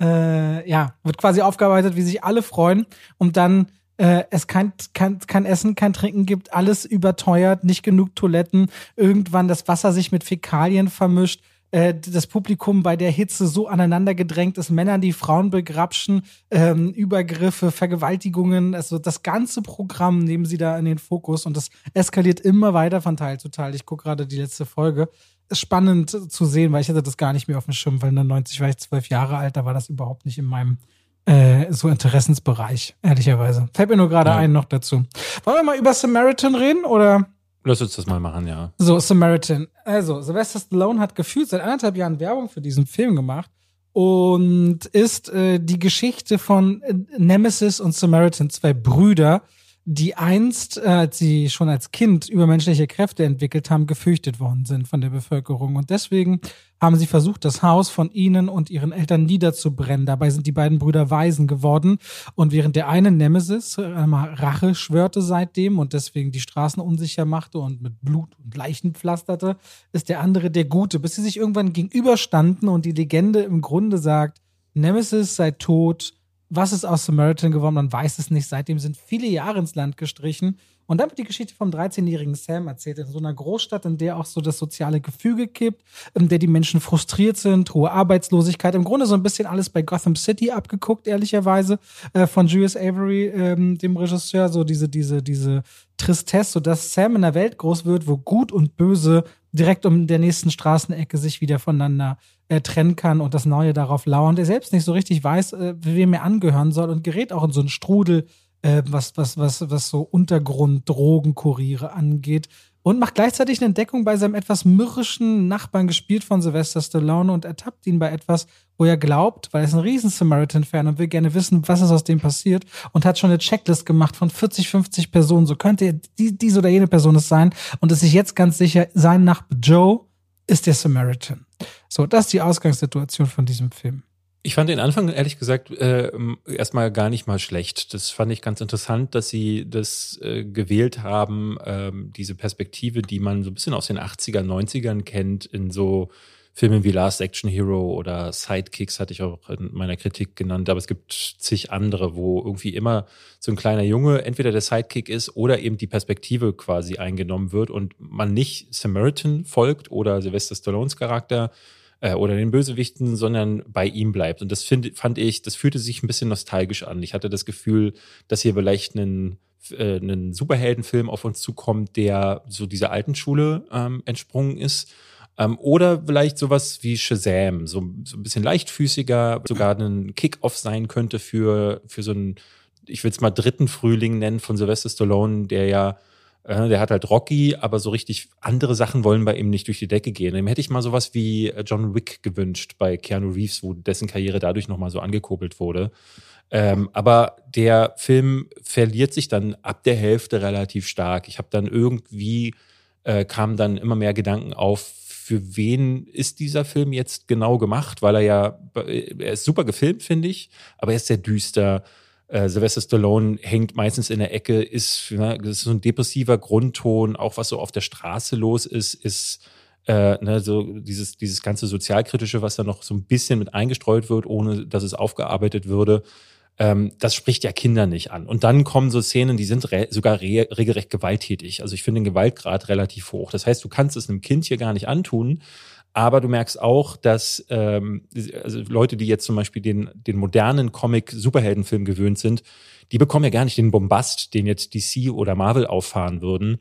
äh, ja, wird quasi aufgearbeitet, wie sich alle freuen, um dann äh, es kein, kein, kein Essen, kein Trinken gibt, alles überteuert, nicht genug Toiletten, irgendwann das Wasser sich mit Fäkalien vermischt, äh, das Publikum bei der Hitze so aneinander gedrängt ist, Männer, die Frauen begrapschen, ähm, Übergriffe, Vergewaltigungen, also das ganze Programm nehmen sie da in den Fokus und das eskaliert immer weiter von Teil zu Teil. Ich gucke gerade die letzte Folge. Spannend zu sehen, weil ich hatte das gar nicht mehr auf dem Schirm, weil in der 90 war ich zwölf Jahre alt, da war das überhaupt nicht in meinem äh, so Interessensbereich, ehrlicherweise. Fällt mir nur gerade ja. ein noch dazu. Wollen wir mal über Samaritan reden oder? Lass uns das mal machen, ja. So, Samaritan. Also, Sylvester Stallone hat gefühlt seit anderthalb Jahren Werbung für diesen Film gemacht und ist äh, die Geschichte von äh, Nemesis und Samaritan, zwei Brüder, die einst, äh, als sie schon als Kind übermenschliche Kräfte entwickelt haben, gefürchtet worden sind von der Bevölkerung. Und deswegen haben sie versucht, das Haus von ihnen und ihren Eltern niederzubrennen. Dabei sind die beiden Brüder Waisen geworden. Und während der eine Nemesis einmal Rache schwörte seitdem und deswegen die Straßen unsicher machte und mit Blut und Leichen pflasterte, ist der andere der Gute, bis sie sich irgendwann gegenüberstanden und die Legende im Grunde sagt, Nemesis sei tot, was ist aus Samaritan geworden? Man weiß es nicht. Seitdem sind viele Jahre ins Land gestrichen. Und dann wird die Geschichte vom 13-jährigen Sam erzählt, in so einer Großstadt, in der auch so das soziale Gefüge kippt, in der die Menschen frustriert sind, hohe Arbeitslosigkeit. Im Grunde so ein bisschen alles bei Gotham City abgeguckt, ehrlicherweise, äh, von Julius Avery, ähm, dem Regisseur, so diese, diese, diese Tristesse, sodass Sam in einer Welt groß wird, wo Gut und Böse direkt um der nächsten Straßenecke sich wieder voneinander äh, trennen kann und das Neue darauf lauern. Der selbst nicht so richtig weiß, äh, wem er angehören soll und gerät auch in so einen Strudel, äh, was, was, was, was so Untergrund-Drogenkuriere angeht. Und macht gleichzeitig eine Entdeckung bei seinem etwas mürrischen Nachbarn, gespielt von Sylvester Stallone, und ertappt ihn bei etwas, wo er glaubt, weil er ist ein riesen Samaritan-Fan und will gerne wissen, was ist aus dem passiert und hat schon eine Checklist gemacht von 40, 50 Personen. So könnte die, diese oder jene Person es sein und ist sich jetzt ganz sicher, sein Nachbar Joe ist der Samaritan. So, das ist die Ausgangssituation von diesem Film. Ich fand den Anfang ehrlich gesagt äh, erstmal gar nicht mal schlecht. Das fand ich ganz interessant, dass sie das äh, gewählt haben, äh, diese Perspektive, die man so ein bisschen aus den 80er, 90ern kennt, in so Filmen wie Last Action Hero oder Sidekicks hatte ich auch in meiner Kritik genannt, aber es gibt zig andere, wo irgendwie immer so ein kleiner Junge entweder der Sidekick ist oder eben die Perspektive quasi eingenommen wird und man nicht Samaritan folgt oder Sylvester Stallones Charakter, äh, oder den Bösewichten, sondern bei ihm bleibt. Und das find, fand ich, das fühlte sich ein bisschen nostalgisch an. Ich hatte das Gefühl, dass hier vielleicht ein äh, einen Superheldenfilm auf uns zukommt, der so dieser alten Schule ähm, entsprungen ist. Ähm, oder vielleicht sowas wie Shazam, so, so ein bisschen leichtfüßiger, sogar ein Kick-Off sein könnte für, für so einen, ich will es mal dritten Frühling nennen von Sylvester Stallone, der ja der hat halt Rocky, aber so richtig andere Sachen wollen bei ihm nicht durch die Decke gehen. Dem hätte ich mal sowas wie äh, John Wick gewünscht bei Keanu Reeves, wo dessen Karriere dadurch nochmal so angekurbelt wurde. Ähm, aber der Film verliert sich dann ab der Hälfte relativ stark. Ich habe dann irgendwie, äh, kamen dann immer mehr Gedanken auf, für wen ist dieser Film jetzt genau gemacht, weil er ja, er ist super gefilmt, finde ich, aber er ist sehr düster äh, Sylvester Stallone hängt meistens in der Ecke, ist, ne, ist so ein depressiver Grundton, auch was so auf der Straße los ist, ist äh, ne, so dieses, dieses ganze Sozialkritische, was da noch so ein bisschen mit eingestreut wird, ohne dass es aufgearbeitet würde. Ähm, das spricht ja Kinder nicht an. Und dann kommen so Szenen, die sind re sogar re regelrecht gewalttätig. Also ich finde den Gewaltgrad relativ hoch. Das heißt, du kannst es einem Kind hier gar nicht antun, aber du merkst auch, dass ähm, also Leute, die jetzt zum Beispiel den, den modernen Comic-Superheldenfilm gewöhnt sind, die bekommen ja gar nicht den Bombast, den jetzt DC oder Marvel auffahren würden.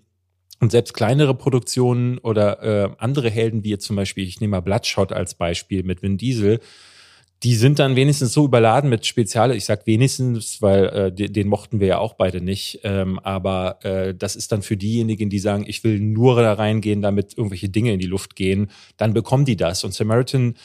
Und selbst kleinere Produktionen oder äh, andere Helden, wie jetzt zum Beispiel, ich nehme mal Bloodshot als Beispiel mit Vin Diesel, die sind dann wenigstens so überladen mit Spezial. Ich sag wenigstens, weil äh, den, den mochten wir ja auch beide nicht. Ähm, aber äh, das ist dann für diejenigen, die sagen, ich will nur da reingehen, damit irgendwelche Dinge in die Luft gehen, dann bekommen die das. Und Samaritan,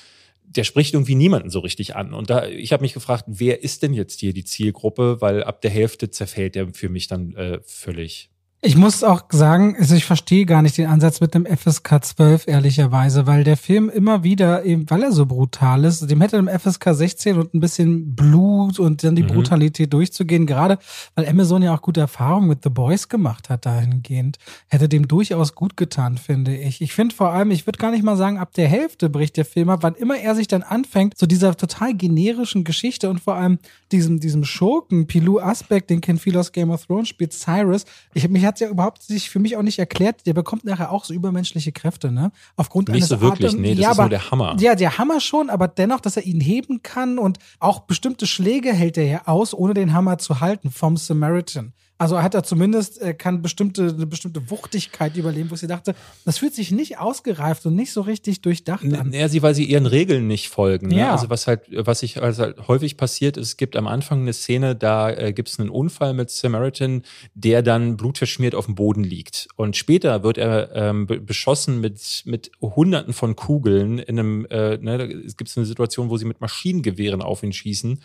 der spricht irgendwie niemanden so richtig an. Und da, ich habe mich gefragt, wer ist denn jetzt hier die Zielgruppe? Weil ab der Hälfte zerfällt der für mich dann äh, völlig. Ich muss auch sagen, also ich verstehe gar nicht den Ansatz mit dem FSK 12, ehrlicherweise, weil der Film immer wieder, eben weil er so brutal ist, dem hätte dem FSK 16 und ein bisschen Blut und dann die mhm. Brutalität durchzugehen, gerade weil Amazon ja auch gute Erfahrungen mit The Boys gemacht hat dahingehend, hätte dem durchaus gut getan, finde ich. Ich finde vor allem, ich würde gar nicht mal sagen, ab der Hälfte bricht der Film ab, wann immer er sich dann anfängt, so dieser total generischen Geschichte und vor allem diesem, diesem Schurken, Pilou Aspekt, den Ken viel aus Game of Thrones spielt, Cyrus. Ich habe mich hat ja überhaupt sich für mich auch nicht erklärt. Der bekommt nachher auch so übermenschliche Kräfte, ne? Aufgrund nicht eines so wirklich, Atem. nee, das ja, ist aber, nur der Hammer. Ja, der Hammer schon, aber dennoch, dass er ihn heben kann und auch bestimmte Schläge hält er ja aus, ohne den Hammer zu halten vom Samaritan. Also hat er zumindest, äh, kann bestimmte, eine bestimmte Wuchtigkeit überleben, wo sie dachte, das fühlt sich nicht ausgereift und nicht so richtig durchdacht an. Ja, sie, weil sie ihren Regeln nicht folgen. Ne? Ja. Also was halt, was ich, was halt häufig passiert ist, es gibt am Anfang eine Szene, da äh, gibt es einen Unfall mit Samaritan, der dann blutverschmiert auf dem Boden liegt. Und später wird er ähm, be- beschossen mit, mit hunderten von Kugeln in einem, äh, ne, da gibt es eine Situation, wo sie mit Maschinengewehren auf ihn schießen.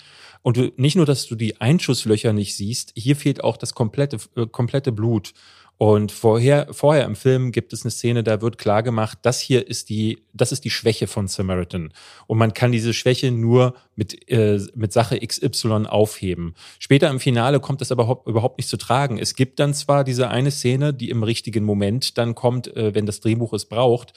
Und du, nicht nur, dass du die Einschusslöcher nicht siehst, hier fehlt auch das komplette, äh, komplette Blut. Und vorher, vorher im Film gibt es eine Szene, da wird klar gemacht, das hier ist die, das ist die Schwäche von Samaritan. Und man kann diese Schwäche nur mit, äh, mit Sache XY aufheben. Später im Finale kommt das aber hau- überhaupt nicht zu tragen. Es gibt dann zwar diese eine Szene, die im richtigen Moment dann kommt, äh, wenn das Drehbuch es braucht.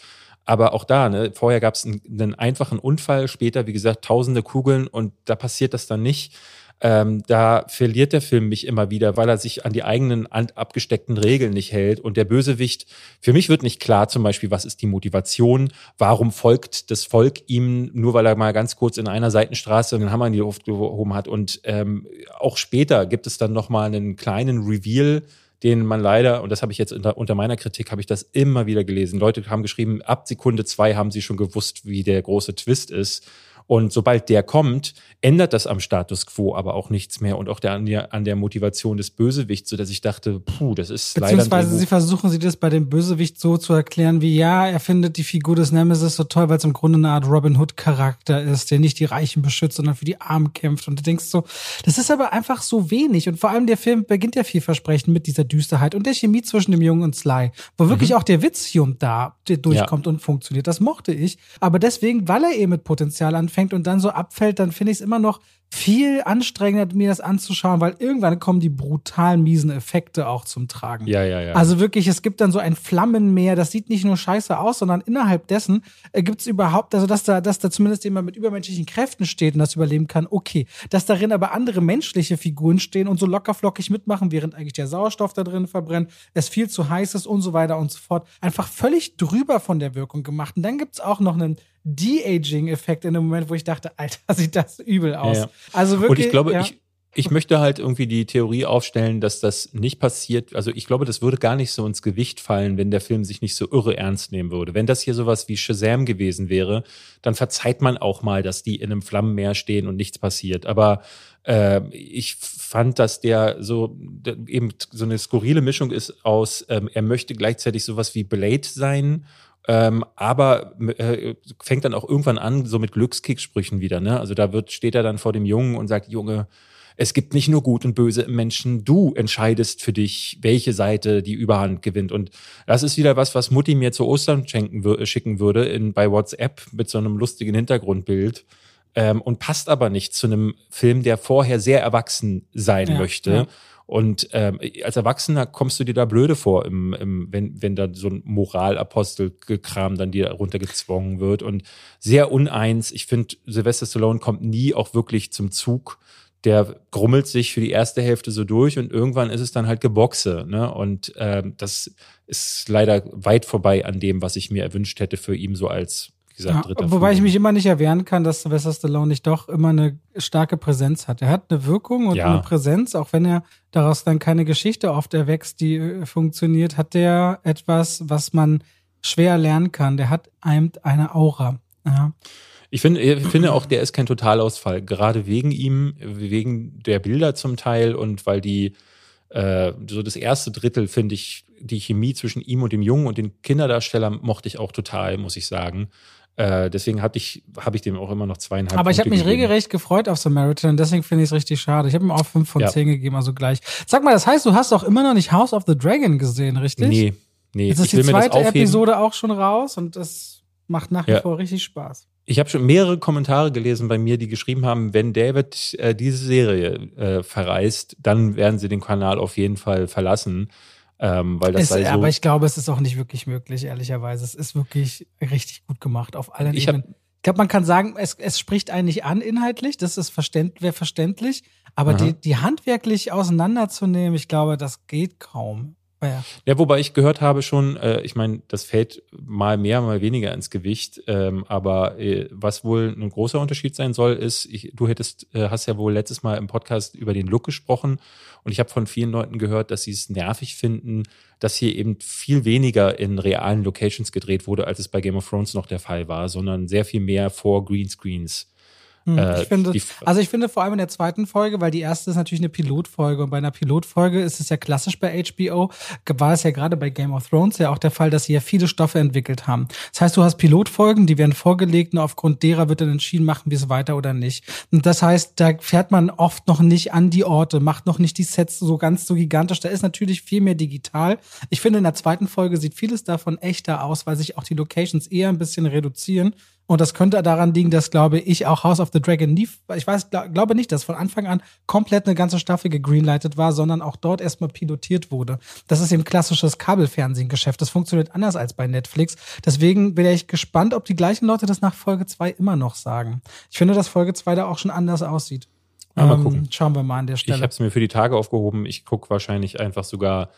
Aber auch da, ne, vorher gab es einen, einen einfachen Unfall, später, wie gesagt, tausende Kugeln und da passiert das dann nicht. Ähm, da verliert der Film mich immer wieder, weil er sich an die eigenen an- abgesteckten Regeln nicht hält. Und der Bösewicht, für mich wird nicht klar, zum Beispiel, was ist die Motivation? Warum folgt das Volk ihm, nur weil er mal ganz kurz in einer Seitenstraße einen Hammer in die Luft gehoben hat? Und ähm, auch später gibt es dann nochmal einen kleinen Reveal, den man leider, und das habe ich jetzt unter, unter meiner Kritik, habe ich das immer wieder gelesen. Leute haben geschrieben, ab Sekunde zwei haben sie schon gewusst, wie der große Twist ist. Und sobald der kommt, ändert das am Status quo aber auch nichts mehr und auch der, an, der, an der Motivation des Bösewichts, sodass ich dachte, puh, das ist leider ein Beziehungsweise sie versuchen sie das bei dem Bösewicht so zu erklären, wie ja, er findet die Figur des Nemesis so toll, weil es im Grunde eine Art Robin Hood Charakter ist, der nicht die Reichen beschützt, sondern für die Armen kämpft. Und du denkst so, das ist aber einfach so wenig. Und vor allem der Film beginnt ja vielversprechend mit dieser Düsterheit und der Chemie zwischen dem Jungen und Sly, wo wirklich auch der Witzium da der durchkommt und funktioniert. Das mochte ich. Aber deswegen, weil er eben mit Potenzial anfängt und dann so abfällt, dann finde ich es immer noch viel anstrengender, mir das anzuschauen, weil irgendwann kommen die brutal miesen Effekte auch zum Tragen. Ja, ja, ja. Also wirklich, es gibt dann so ein Flammenmeer, das sieht nicht nur scheiße aus, sondern innerhalb dessen äh, gibt es überhaupt, also dass da, dass da zumindest jemand mit übermenschlichen Kräften steht und das überleben kann, okay. Dass darin aber andere menschliche Figuren stehen und so lockerflockig mitmachen, während eigentlich der Sauerstoff da drin verbrennt, es viel zu heiß ist und so weiter und so fort. Einfach völlig drüber von der Wirkung gemacht. Und dann gibt's auch noch einen De-Aging-Effekt in dem Moment, wo ich dachte, Alter, [LAUGHS] sieht das übel aus. Ja. Also wirklich. Und ich glaube, ja. ich, ich möchte halt irgendwie die Theorie aufstellen, dass das nicht passiert. Also ich glaube, das würde gar nicht so ins Gewicht fallen, wenn der Film sich nicht so irre ernst nehmen würde. Wenn das hier sowas wie Shazam gewesen wäre, dann verzeiht man auch mal, dass die in einem Flammenmeer stehen und nichts passiert. Aber äh, ich fand, dass der so der eben so eine skurrile Mischung ist aus, ähm, er möchte gleichzeitig sowas wie Blade sein ähm, aber äh, fängt dann auch irgendwann an, so mit Glückskicksprüchen wieder. Ne? Also da wird, steht er dann vor dem Jungen und sagt, Junge, es gibt nicht nur Gut und Böse im Menschen, du entscheidest für dich, welche Seite die Überhand gewinnt. Und das ist wieder was, was Mutti mir zu Ostern schenken, schicken würde in, bei WhatsApp mit so einem lustigen Hintergrundbild. Ähm, und passt aber nicht zu einem Film, der vorher sehr erwachsen sein Ja, möchte. ja. Und ähm, als Erwachsener kommst du dir da blöde vor, im, im, wenn, wenn da so ein Moralapostelkram dann dir runtergezwungen wird. Und sehr uneins. Ich finde, Sylvester Stallone kommt nie auch wirklich zum Zug. Der grummelt sich für die erste Hälfte so durch und irgendwann ist es dann halt Geboxe. Ne? Und ähm, das ist leider weit vorbei an dem, was ich mir erwünscht hätte für ihn so als, gesagt, Ja, dritter wobei ich Film. mich immer nicht erwehren kann, dass Sylvester Stallone nicht doch immer eine starke Präsenz hat. Er hat eine Wirkung und Ja. eine Präsenz, auch wenn er daraus dann keine Geschichte oft erwächst, die äh, funktioniert, hat der etwas, was man schwer lernen kann. Der hat einem eine Aura. Ja. Ich finde, ich finde auch, der ist kein Totalausfall. Gerade wegen ihm, wegen der Bilder zum Teil und weil die, äh, so das erste Drittel finde ich, die Chemie zwischen ihm und dem Jungen und den Kinderdarsteller mochte ich auch total, muss ich sagen. Äh, deswegen hatte ich, habe ich dem auch immer noch zweieinhalb Aber ich habe Punkte mich gegeben. regelrecht gefreut auf Samaritan deswegen finde ich es richtig schade. Ich habe ihm auch fünf von Ja. zehn gegeben, also gleich. Sag mal, das heißt, du hast auch immer noch nicht House of the Dragon gesehen, richtig? Nee, nee. Jetzt ist ich die zweite. Episode auch schon raus und das macht nach wie Ja. vor richtig Spaß. Ich habe schon mehrere Kommentare gelesen bei mir, die geschrieben haben, wenn David äh, diese Serie äh, verreist, dann werden sie den Kanal auf jeden Fall verlassen. Ähm, weil das Es, sei so. aber ich glaube, es ist auch nicht wirklich möglich, ehrlicherweise. Es ist wirklich richtig gut gemacht auf allen Ich hab- Ebenen. Ich glaube, man kann sagen, es, es spricht einen nicht an inhaltlich, das ist verständ, wäre verständlich, aber Aha. die, die handwerklich auseinanderzunehmen, ich glaube, das geht kaum. Ja. ja, wobei ich gehört habe schon, äh, ich meine, das fällt mal mehr, mal weniger ins Gewicht, ähm, aber äh, was wohl ein großer Unterschied sein soll, ist, ich, du hättest, äh, hast ja wohl letztes Mal im Podcast über den Look gesprochen und ich habe von vielen Leuten gehört, dass sie es nervig finden, dass hier eben viel weniger in realen Locations gedreht wurde, als es bei Game of Thrones noch der Fall war, sondern sehr viel mehr vor Greenscreens. Hm, Äh, ich finde, also ich finde vor allem in der zweiten Folge, weil die erste ist natürlich eine Pilotfolge und bei einer Pilotfolge ist es ja klassisch bei HBO, war es ja gerade bei Game of Thrones ja auch der Fall, dass sie ja viele Stoffe entwickelt haben. Das heißt, du hast Pilotfolgen, die werden vorgelegt und aufgrund derer wird dann entschieden, machen wir es weiter oder nicht. Und das heißt, da fährt man oft noch nicht an die Orte, macht noch nicht die Sets so ganz so gigantisch. Da ist natürlich viel mehr digital. Ich finde, in der zweiten Folge sieht vieles davon echter aus, weil sich auch die Locations eher ein bisschen reduzieren. Und das könnte daran liegen, dass, glaube ich, auch House of the Dragon nie, ich weiß, glaub, glaube nicht, dass von Anfang an komplett eine ganze Staffel gegreenlightet war, sondern auch dort erstmal pilotiert wurde. Das ist eben klassisches Kabelfernsehgeschäft. Das funktioniert anders als bei Netflix. Deswegen bin ich gespannt, ob die gleichen Leute das nach Folge 2 immer noch sagen. Ich finde, dass Folge 2 da auch schon anders aussieht. Ja, mal Ähm, gucken. Schauen wir mal an der Ich Stelle. habe es mir für die Tage aufgehoben. Ich gucke wahrscheinlich einfach sogar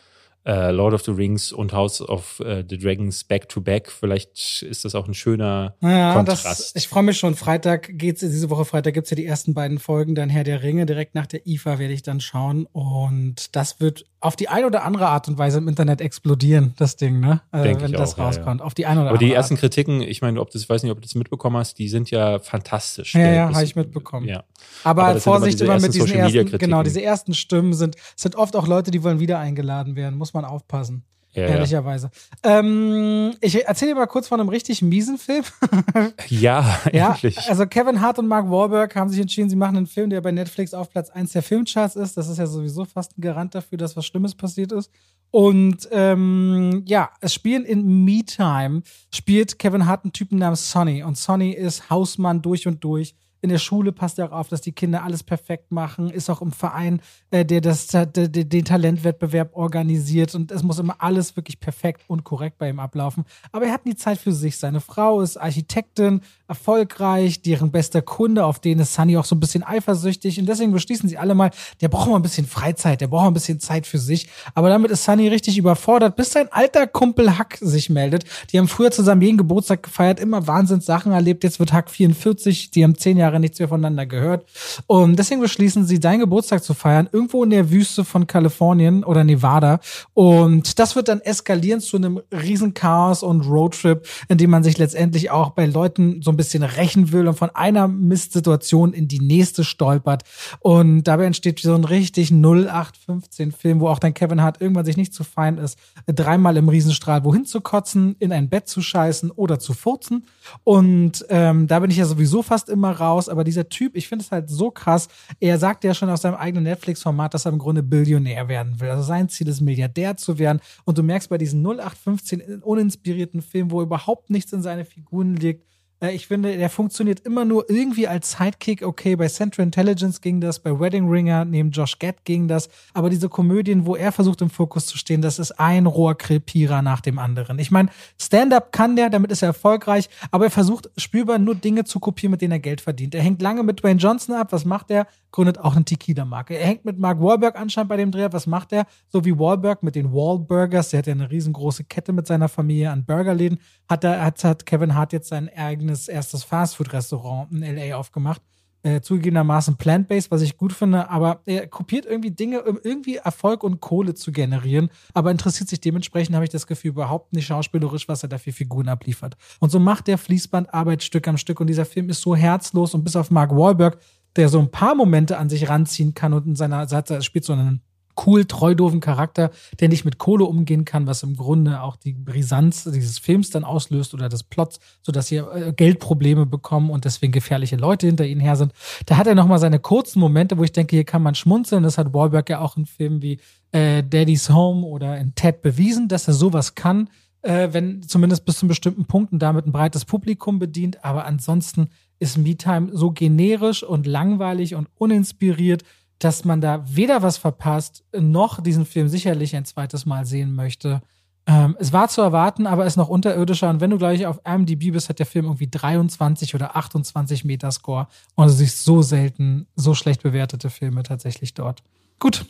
äh, Lord of the Rings und House of äh, the Dragons back to back. Vielleicht ist das auch ein schöner Ja, Kontrast. das, ich freue mich schon. Freitag geht's, diese Woche Freitag gibt's ja die ersten beiden Folgen, dann Herr der Ringe. Direkt nach der IFA werde ich dann schauen. Und das wird auf die eine oder andere Art und Weise im Internet explodieren, das Ding, ne? Äh, Denk wenn ich das auch, ja, rauskommt. Auf die eine oder Aber andere die ersten Art. Kritiken, ich meine, ob das, weiß nicht, ob du das mitbekommen hast, die sind ja fantastisch. Ja, ja, habe ich mitbekommen. Ja. Aber, aber Vorsicht immer, mit diesen Social ersten, genau, diese ersten Stimmen sind, sind oft auch Leute, die wollen wieder eingeladen werden. Muss man aufpassen. Ja, ja. ehrlicherweise. Ähm, ich erzähle dir mal kurz von einem richtig miesen Film. [LAUGHS] ja, [LAUGHS] Ja, endlich. also Kevin Hart und Mark Wahlberg haben sich entschieden, sie machen einen Film, der bei Netflix auf Platz 1 der Filmcharts ist. Das ist ja sowieso fast ein Garant dafür, dass was Schlimmes passiert ist. Und ähm, ja, es spielen in Me Time, spielt Kevin Hart einen Typen namens Sonny. Und Sonny ist Hausmann durch und durch. In der Schule passt er auch auf, dass die Kinder alles perfekt machen, ist auch im Verein, äh, der das, der, der, den Talentwettbewerb organisiert und es muss immer alles wirklich perfekt und korrekt bei ihm ablaufen. Aber er hat nie Zeit für sich. Seine Frau ist Architektin, erfolgreich, deren bester Kunde, auf den ist Sunny auch so ein bisschen eifersüchtig und deswegen beschließen sie alle mal, der braucht mal ein bisschen Freizeit, der braucht ein bisschen Zeit für sich. Aber damit ist Sunny richtig überfordert, bis sein alter Kumpel Huck sich meldet. Die haben früher zusammen jeden Geburtstag gefeiert, immer Wahnsinnssachen erlebt. Jetzt wird Huck 44, die haben zehn Jahre nichts mehr voneinander gehört. Und deswegen beschließen sie, seinen Geburtstag zu feiern, irgendwo in der Wüste von Kalifornien oder Nevada. Und das wird dann eskalieren zu einem riesen Chaos und Roadtrip, in dem man sich letztendlich auch bei Leuten so ein bisschen rächen will und von einer Mistsituation in die nächste stolpert. Und dabei entsteht so ein richtig 0815-Film, wo auch dann Kevin Hart irgendwann sich nicht zu fein ist, dreimal im Riesenstrahl wohin zu kotzen, in ein Bett zu scheißen oder zu furzen. Und ähm, da bin ich ja sowieso fast immer raus. Aber dieser Typ, ich finde es halt so krass. Er sagt ja schon aus seinem eigenen Netflix-Format, dass er im Grunde Billionär werden will. Also sein Ziel ist, Milliardär zu werden. Und du merkst bei diesen 0815 uninspirierten Filmen, wo überhaupt nichts in seine Figuren liegt, ich finde, der funktioniert immer nur irgendwie als Sidekick. Okay, bei Central Intelligence ging das, bei Wedding Ringer neben Josh Gad ging das. Aber diese Komödien, wo er versucht im Fokus zu stehen, das ist ein Rohrkrepierer nach dem anderen. Ich meine, Stand-up kann der, damit ist er erfolgreich, aber er versucht spürbar nur Dinge zu kopieren, mit denen er Geld verdient. Er hängt lange mit Dwayne Johnson ab. Was macht er? Gründet auch eine Tequila-Marke. Er hängt mit Mark Wahlberg anscheinend bei dem Dreh ab. Was macht er? So wie Wahlberg mit den Wahlburgers. Der hat ja eine riesengroße Kette mit seiner Familie an Burgerläden. Hat, er, hat, hat Kevin Hart jetzt sein eigenes erstes Fastfood-Restaurant in L.A. aufgemacht. Äh, zugegebenermaßen plant-based, was ich gut finde, aber er kopiert irgendwie Dinge, um irgendwie Erfolg und Kohle zu generieren, aber interessiert sich dementsprechend, habe ich das Gefühl, überhaupt nicht schauspielerisch, was er da für Figuren abliefert. Und so macht der Fließbandarbeit Stück am Stück und dieser Film ist so herzlos und bis auf Mark Wahlberg, der so ein paar Momente an sich ranziehen kann und in seiner Seite spielt so einen cool, treu Charakter, der nicht mit Kohle umgehen kann, was im Grunde auch die Brisanz dieses Films dann auslöst oder des Plots, sodass sie äh, Geldprobleme bekommen und deswegen gefährliche Leute hinter ihnen her sind. Da hat er nochmal seine kurzen Momente, wo ich denke, hier kann man schmunzeln. Das hat Wahlberg ja auch in Filmen wie äh, Daddy's Home oder in Ted bewiesen, dass er sowas kann, äh, wenn zumindest bis zu bestimmten Punkten damit ein breites Publikum bedient. Aber ansonsten ist MeTime so generisch und langweilig und uninspiriert, dass man da weder was verpasst, noch diesen Film sicherlich ein zweites Mal sehen möchte. Ähm, es war zu erwarten, aber ist noch unterirdischer. Und wenn du gleich auf IMDb bist, hat der Film irgendwie 23 oder 28 Metascore. Und du siehst so selten so schlecht bewertete Filme tatsächlich dort. Gut.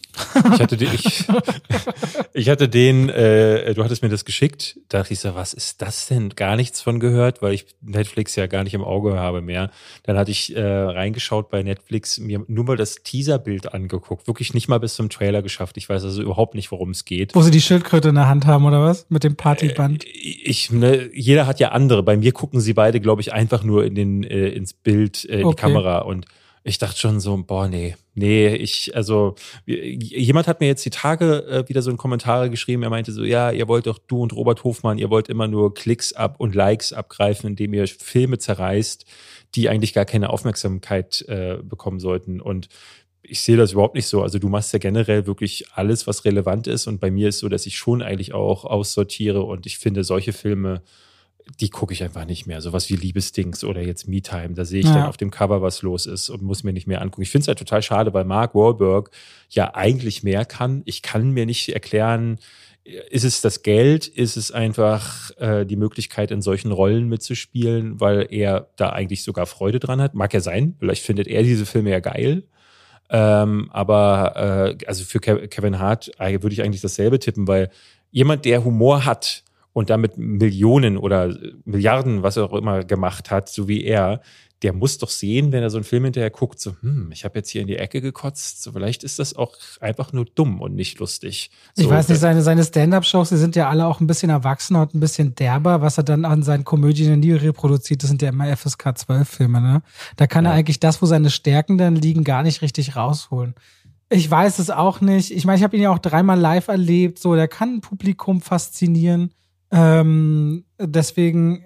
Ich hatte den, ich, ich hatte den, äh, du hattest mir das geschickt. Da dachte ich so, was ist das denn? Gar nichts von gehört, weil ich Netflix ja gar nicht im Auge habe mehr. Dann hatte ich äh, reingeschaut bei Netflix, mir nur mal das Teaserbild angeguckt. Wirklich nicht mal bis zum Trailer geschafft. Ich weiß also überhaupt nicht, worum es geht. Wo sie die Schildkröte in der Hand haben, oder was? Mit dem Partyband. Äh, ich, ne, jeder hat ja andere. Bei mir gucken sie beide, glaube ich, einfach nur in den, äh, ins Bild, äh, in okay. die Kamera. Und ich dachte schon so, boah, nee, nee, ich, also jemand hat mir jetzt die Tage äh, wieder so in Kommentare geschrieben, er meinte so, ja, ihr wollt doch, du und Robert Hofmann, ihr wollt immer nur Klicks ab und Likes abgreifen, indem ihr Filme zerreißt, die eigentlich gar keine Aufmerksamkeit äh, bekommen sollten. Und ich sehe das überhaupt nicht so. Also du machst ja generell wirklich alles, was relevant ist. Und bei mir ist so, dass ich schon eigentlich auch aussortiere und ich finde solche Filme die gucke ich einfach nicht mehr. Sowas wie Liebesdings oder jetzt Me-Time. Da sehe ich ja. dann auf dem Cover, was los ist und muss mir nicht mehr angucken. Ich finde es halt total schade, weil Mark Wahlberg ja eigentlich mehr kann. Ich kann mir nicht erklären, ist es das Geld? Ist es einfach äh, die Möglichkeit, in solchen Rollen mitzuspielen, weil er da eigentlich sogar Freude dran hat? Mag ja sein. Vielleicht findet er diese Filme ja geil. Ähm, aber äh, also für Kevin Hart äh, würde ich eigentlich dasselbe tippen, weil jemand, der Humor hat, und damit Millionen oder Milliarden, was er auch immer gemacht hat, so wie er, der muss doch sehen, wenn er so einen Film hinterher guckt, so, hm, ich habe jetzt hier in die Ecke gekotzt, so vielleicht ist das auch einfach nur dumm und nicht lustig. So, ich weiß nicht, seine, seine Stand-Up-Shows, die sind ja alle auch ein bisschen erwachsener und ein bisschen derber, was er dann an seinen Komödien nie reproduziert, das sind ja immer FSK 12-Filme, ne? Da kann ja. er eigentlich das, wo seine Stärken dann liegen, gar nicht richtig rausholen. Ich weiß es auch nicht. Ich meine, ich habe ihn ja auch dreimal live erlebt, so, der kann ein Publikum faszinieren. Ähm, deswegen,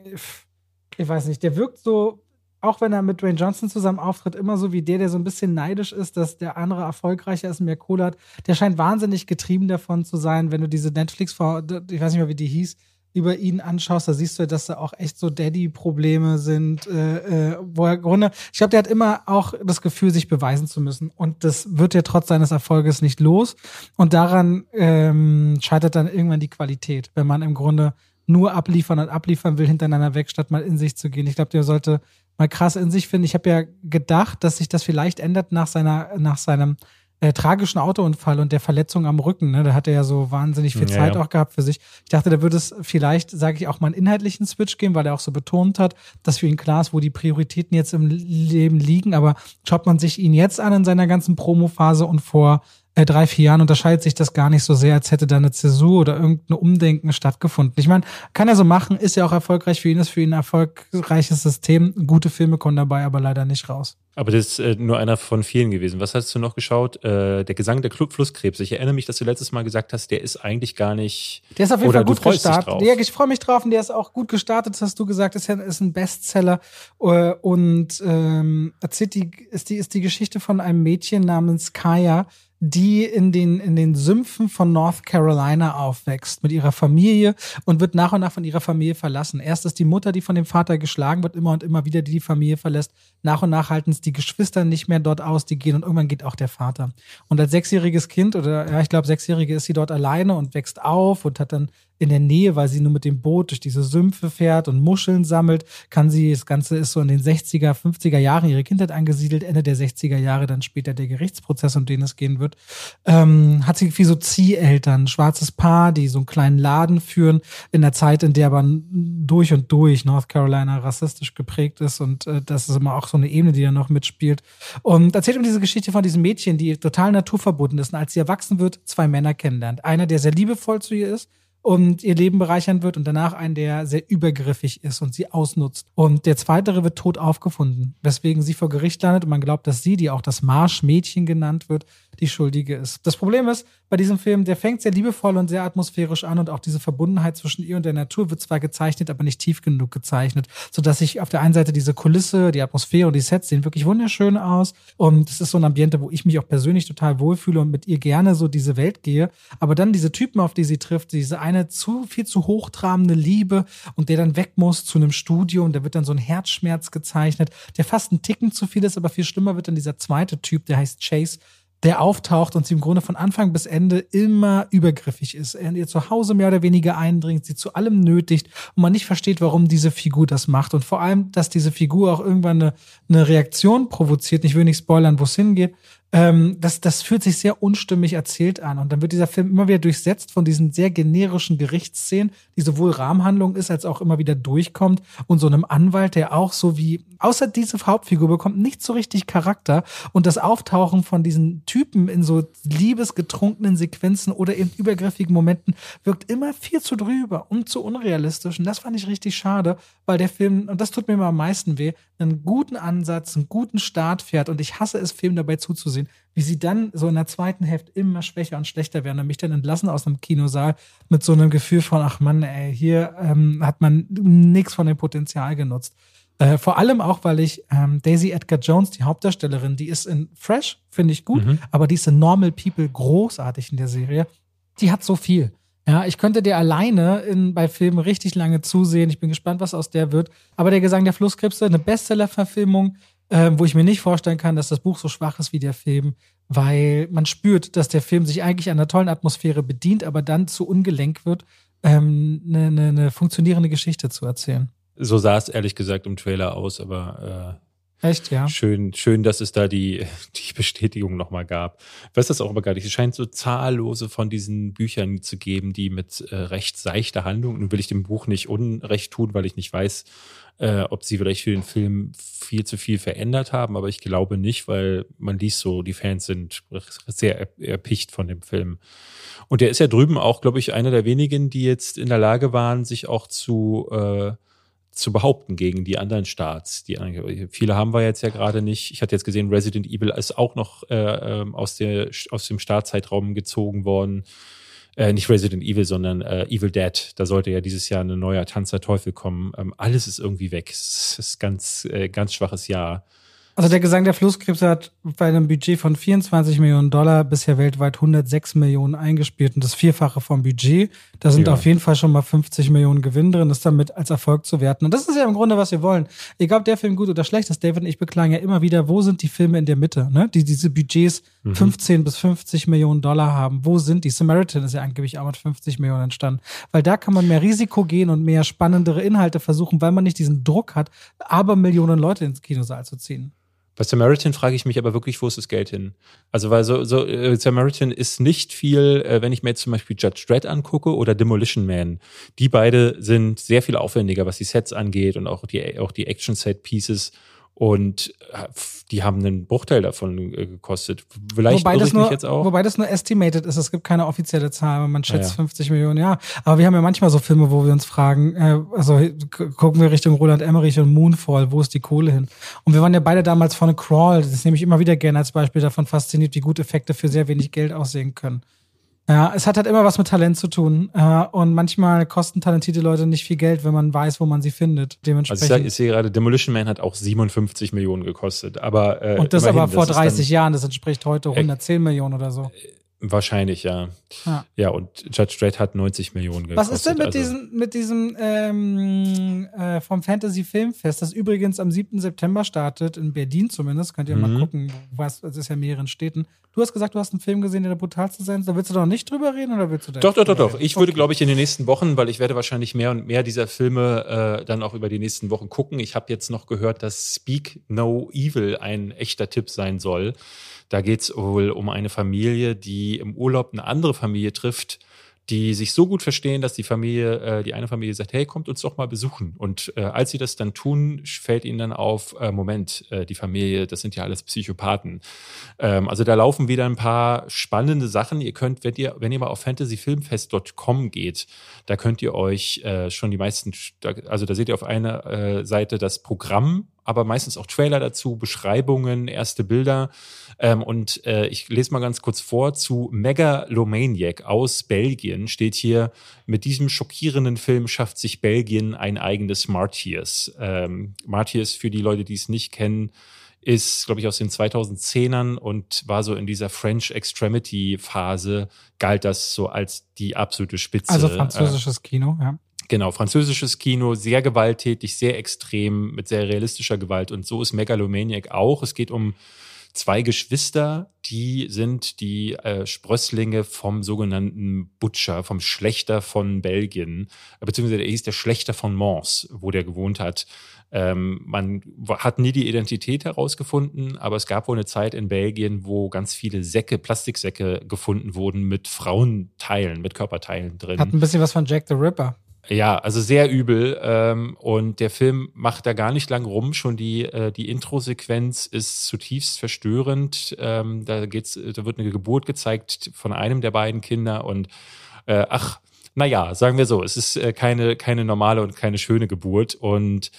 ich weiß nicht, der wirkt so, auch wenn er mit Dwayne Johnson zusammen auftritt, immer so wie der, der so ein bisschen neidisch ist, dass der andere erfolgreicher ist und mehr Kohle hat. Der scheint wahnsinnig getrieben davon zu sein, wenn du diese Netflix, ich weiß nicht mehr, wie die hieß, über ihn anschaust, da siehst du, dass da auch echt so Daddy-Probleme sind, äh, äh, wo er Grunde, ich glaube, der hat immer auch das Gefühl, sich beweisen zu müssen. Und das wird er trotz seines Erfolges nicht los. Und daran ähm, scheitert dann irgendwann die Qualität, wenn man im Grunde nur abliefern und abliefern will hintereinander weg, statt mal in sich zu gehen. Ich glaube, der sollte mal krass in sich finden. Ich habe ja gedacht, dass sich das vielleicht ändert nach seiner, nach seinem äh, tragischen Autounfall und der Verletzung am Rücken. Ne? Da hat er ja so wahnsinnig viel Zeit ja. auch gehabt für sich. Ich dachte, da würde es vielleicht, sage ich, auch mal einen inhaltlichen Switch geben, weil er auch so betont hat, dass für ihn klar ist, wo die Prioritäten jetzt im Leben liegen. Aber schaut man sich ihn jetzt an in seiner ganzen Promophase und vor äh, drei, vier Jahren unterscheidet sich das gar nicht so sehr, als hätte da eine Zäsur oder irgendein Umdenken stattgefunden. Ich meine, kann er so machen, ist ja auch erfolgreich für ihn, ist für ihn ein erfolgreiches System. Gute Filme kommen dabei aber leider nicht raus. Aber das ist äh, nur einer von vielen gewesen. Was hast du noch geschaut? Äh, der Gesang der Club Flusskrebs. Ich erinnere mich, dass du letztes Mal gesagt hast, der ist eigentlich gar nicht. Der ist auf jeden Fall gut gestartet. Ja, ich freue mich drauf und der ist auch gut gestartet, hast du gesagt. Ist, ist ein Bestseller äh, und ähm, erzählt die ist die ist die Geschichte von einem Mädchen namens Kaya, die in den, in den Sümpfen von North Carolina aufwächst mit ihrer Familie und wird nach und nach von ihrer Familie verlassen. Erst ist die Mutter, die von dem Vater geschlagen wird, immer und immer wieder, die die Familie verlässt. Nach und nach halten es die Geschwister nicht mehr dort aus, die gehen und irgendwann geht auch der Vater. Und als sechsjähriges Kind oder ja, ich glaube sechsjährige ist sie dort alleine und wächst auf und hat dann in der Nähe, weil sie nur mit dem Boot durch diese Sümpfe fährt und Muscheln sammelt, kann sie, das Ganze ist so in den 60er, 50er Jahren ihre Kindheit angesiedelt, Ende der 60er Jahre dann später der Gerichtsprozess, um den es gehen wird, ähm, hat sie wie so Zieheltern, schwarzes Paar, die so einen kleinen Laden führen, in der Zeit, in der aber durch und durch North Carolina rassistisch geprägt ist und äh, das ist immer auch so eine Ebene, die da noch mitspielt. Und erzählt um diese Geschichte von diesem Mädchen, die total naturverbunden ist und als sie erwachsen wird, zwei Männer kennenlernt. Einer, der sehr liebevoll zu ihr ist und ihr Leben bereichern wird und danach einen, der sehr übergriffig ist und sie ausnutzt. Und der zweitere wird tot aufgefunden, weswegen sie vor Gericht landet und man glaubt, dass sie, die auch das Marschmädchen genannt wird, die Schuldige ist. Das Problem ist, bei diesem Film, der fängt sehr liebevoll und sehr atmosphärisch an und auch diese Verbundenheit zwischen ihr und der Natur wird zwar gezeichnet, aber nicht tief genug gezeichnet, sodass ich auf der einen Seite diese Kulisse, die Atmosphäre und die Sets sehen wirklich wunderschön aus und es ist so ein Ambiente, wo ich mich auch persönlich total wohlfühle und mit ihr gerne so diese Welt gehe, aber dann diese Typen, auf die sie trifft, diese eine zu viel zu hochtrabende Liebe und der dann weg muss zu einem Studio und da wird dann so ein Herzschmerz gezeichnet, der fast ein Ticken zu viel ist, aber viel schlimmer wird dann dieser zweite Typ, der heißt Chase, der auftaucht und sie im Grunde von Anfang bis Ende immer übergriffig ist. Er in ihr Zuhause mehr oder weniger eindringt, sie zu allem nötigt und man nicht versteht, warum diese Figur das macht. Und vor allem, dass diese Figur auch irgendwann eine, eine Reaktion provoziert. Ich will nicht spoilern, wo es hingeht. Ähm, das, das fühlt sich sehr unstimmig erzählt an. Und dann wird dieser Film immer wieder durchsetzt von diesen sehr generischen Gerichtsszenen, die sowohl Rahmenhandlung ist, als auch immer wieder durchkommt. Und so einem Anwalt, der auch so wie, außer diese Hauptfigur bekommt nicht so richtig Charakter. Und das Auftauchen von diesen Typen in so liebesgetrunkenen Sequenzen oder eben übergriffigen Momenten wirkt immer viel zu drüber und zu unrealistisch. Und das fand ich richtig schade, weil der Film, und das tut mir immer am meisten weh, einen guten Ansatz, einen guten Start fährt. Und ich hasse es, Film dabei zuzusehen, wie sie dann so in der zweiten Hälfte immer schwächer und schlechter werden und mich dann entlassen aus einem Kinosaal mit so einem Gefühl von, ach Mann, ey, hier ähm, hat man nichts von dem Potenzial genutzt. Äh, vor allem auch, weil ich ähm, Daisy Edgar Jones, die Hauptdarstellerin, die ist in Fresh, finde ich gut, mhm. aber die ist in Normal People großartig in der Serie. Die hat so viel. Ja, ich könnte dir alleine in, bei Filmen richtig lange zusehen. Ich bin gespannt, was aus der wird. Aber der Gesang der Flusskrebse, eine Bestseller-Verfilmung, äh, wo ich mir nicht vorstellen kann, dass das Buch so schwach ist wie der Film, weil man spürt, dass der Film sich eigentlich an einer tollen Atmosphäre bedient, aber dann zu ungelenk wird, ähm, eine, eine, eine funktionierende Geschichte zu erzählen. So sah es ehrlich gesagt im Trailer aus, aber äh Echt, ja. Schön, schön, dass es da die, die Bestätigung nochmal gab. Ich weiß das auch aber gar nicht. Es scheint so zahllose von diesen Büchern zu geben, die mit äh, recht seichter Handlung, nun will ich dem Buch nicht unrecht tun, weil ich nicht weiß, äh, ob sie vielleicht für den Film viel zu viel verändert haben, aber ich glaube nicht, weil man liest so, die Fans sind sehr erpicht von dem Film. Und der ist ja drüben auch, glaube ich, einer der wenigen, die jetzt in der Lage waren, sich auch zu äh, zu behaupten gegen die anderen Starts. Die, viele haben wir jetzt ja gerade nicht. Ich hatte jetzt gesehen, Resident Evil ist auch noch äh, ähm, aus, der, aus dem Startzeitraum gezogen worden. Äh, nicht Resident Evil, sondern äh, Evil Dead. Da sollte ja dieses Jahr ein neuer Tanz Teufel kommen. Ähm, alles ist irgendwie weg. Es ist ganz, äh, ganz schwaches Jahr. Also der Gesang der Flusskrebse hat bei einem Budget von 24 Millionen Dollar bisher weltweit 106 Millionen eingespielt und das Vierfache vom Budget. Da sind ja. auf jeden Fall schon mal 50 Millionen Gewinn drin, ist damit als Erfolg zu werten. Und das ist ja im Grunde, was wir wollen. Egal, ob der Film gut oder schlecht ist, David und ich beklagen ja immer wieder, wo sind die Filme in der Mitte, ne? die diese Budgets mhm. 15 bis 50 Millionen Dollar haben. Wo sind die? Samaritan ist ja angeblich auch mit 50 Millionen entstanden. Weil da kann man mehr Risiko gehen und mehr spannendere Inhalte versuchen, weil man nicht diesen Druck hat, aber Millionen Leute ins Kinosaal zu ziehen. Bei Samaritan frage ich mich aber wirklich, wo ist das Geld hin? Also, weil so, so äh, Samaritan ist nicht viel, äh, wenn ich mir jetzt zum Beispiel Judge Dredd angucke oder Demolition Man. Die beide sind sehr viel aufwendiger, was die Sets angeht und auch die, auch die Action-Set-Pieces und äh, die haben einen Bruchteil davon äh, gekostet. Vielleicht wobei das, nur, jetzt auch. wobei das nur estimated ist. Es gibt keine offizielle Zahl, man schätzt ja, ja. 50 Millionen, ja. Aber wir haben ja manchmal so Filme, wo wir uns fragen, äh, also gucken wir Richtung Roland Emmerich und Moonfall, wo ist die Kohle hin? Und wir waren ja beide damals von Crawl, das nehme ich immer wieder gerne als Beispiel davon fasziniert, wie gut Effekte für sehr wenig Geld aussehen können. Ja, es hat halt immer was mit Talent zu tun. Äh, und manchmal kosten talentierte Leute nicht viel Geld, wenn man weiß, wo man sie findet. Dementsprechend. Also ich, sag, ich sehe gerade, Demolition Man hat auch 57 Millionen gekostet. Aber, äh, und das immerhin, aber vor 30 Jahren, das entspricht heute 110 Millionen oder so. Wahrscheinlich, ja. ja. Ja, und Judge Dredd hat 90 Millionen gekostet. Was ist denn mit also. diesem, mit diesem ähm, äh, vom Fantasy Filmfest, das übrigens am 7. September startet, in Berlin zumindest, könnt ihr mhm. mal gucken, was, es ist ja in mehreren Städten. Du hast gesagt, du hast einen Film gesehen, der der brutalste sein soll. Da willst du doch nicht drüber reden oder willst du da? Doch, doch, doch, doch. Ich okay. würde, glaube ich, in den nächsten Wochen, weil ich werde wahrscheinlich mehr und mehr dieser Filme äh, dann auch über die nächsten Wochen gucken. Ich habe jetzt noch gehört, dass Speak No Evil ein echter Tipp sein soll. Da geht es wohl um eine Familie, die im Urlaub eine andere Familie trifft, die sich so gut verstehen, dass die Familie, äh, die eine Familie sagt, hey, kommt uns doch mal besuchen. Und äh, als sie das dann tun, fällt ihnen dann auf, äh, Moment, äh, die Familie, das sind ja alles Psychopathen. Ähm, also da laufen wieder ein paar spannende Sachen. Ihr könnt, wenn ihr, wenn ihr mal auf fantasyfilmfest.com geht, da könnt ihr euch äh, schon die meisten, also da seht ihr auf einer äh, Seite das Programm aber meistens auch Trailer dazu, Beschreibungen, erste Bilder. Ähm, und äh, ich lese mal ganz kurz vor zu Megalomaniac aus Belgien steht hier, mit diesem schockierenden Film schafft sich Belgien ein eigenes Martyrs. Ähm, Martyrs für die Leute, die es nicht kennen, ist, glaube ich, aus den 2010ern und war so in dieser French Extremity Phase, galt das so als die absolute Spitze. Also französisches Kino, ja. Genau, französisches Kino, sehr gewalttätig, sehr extrem, mit sehr realistischer Gewalt. Und so ist Megalomaniac auch. Es geht um zwei Geschwister, die sind die äh, Sprösslinge vom sogenannten Butcher, vom Schlechter von Belgien, beziehungsweise er hieß der Schlechter von Mons, wo der gewohnt hat. Ähm, man hat nie die Identität herausgefunden, aber es gab wohl eine Zeit in Belgien, wo ganz viele Säcke, Plastiksäcke gefunden wurden mit Frauenteilen, mit Körperteilen drin. Hat ein bisschen was von Jack the Ripper. Ja, also sehr übel. Ähm, und der Film macht da gar nicht lang rum. Schon die, äh, die Intro-Sequenz ist zutiefst verstörend. Ähm, da geht's, da wird eine Geburt gezeigt von einem der beiden Kinder und äh, ach, naja, sagen wir so, es ist äh, keine, keine normale und keine schöne Geburt. Und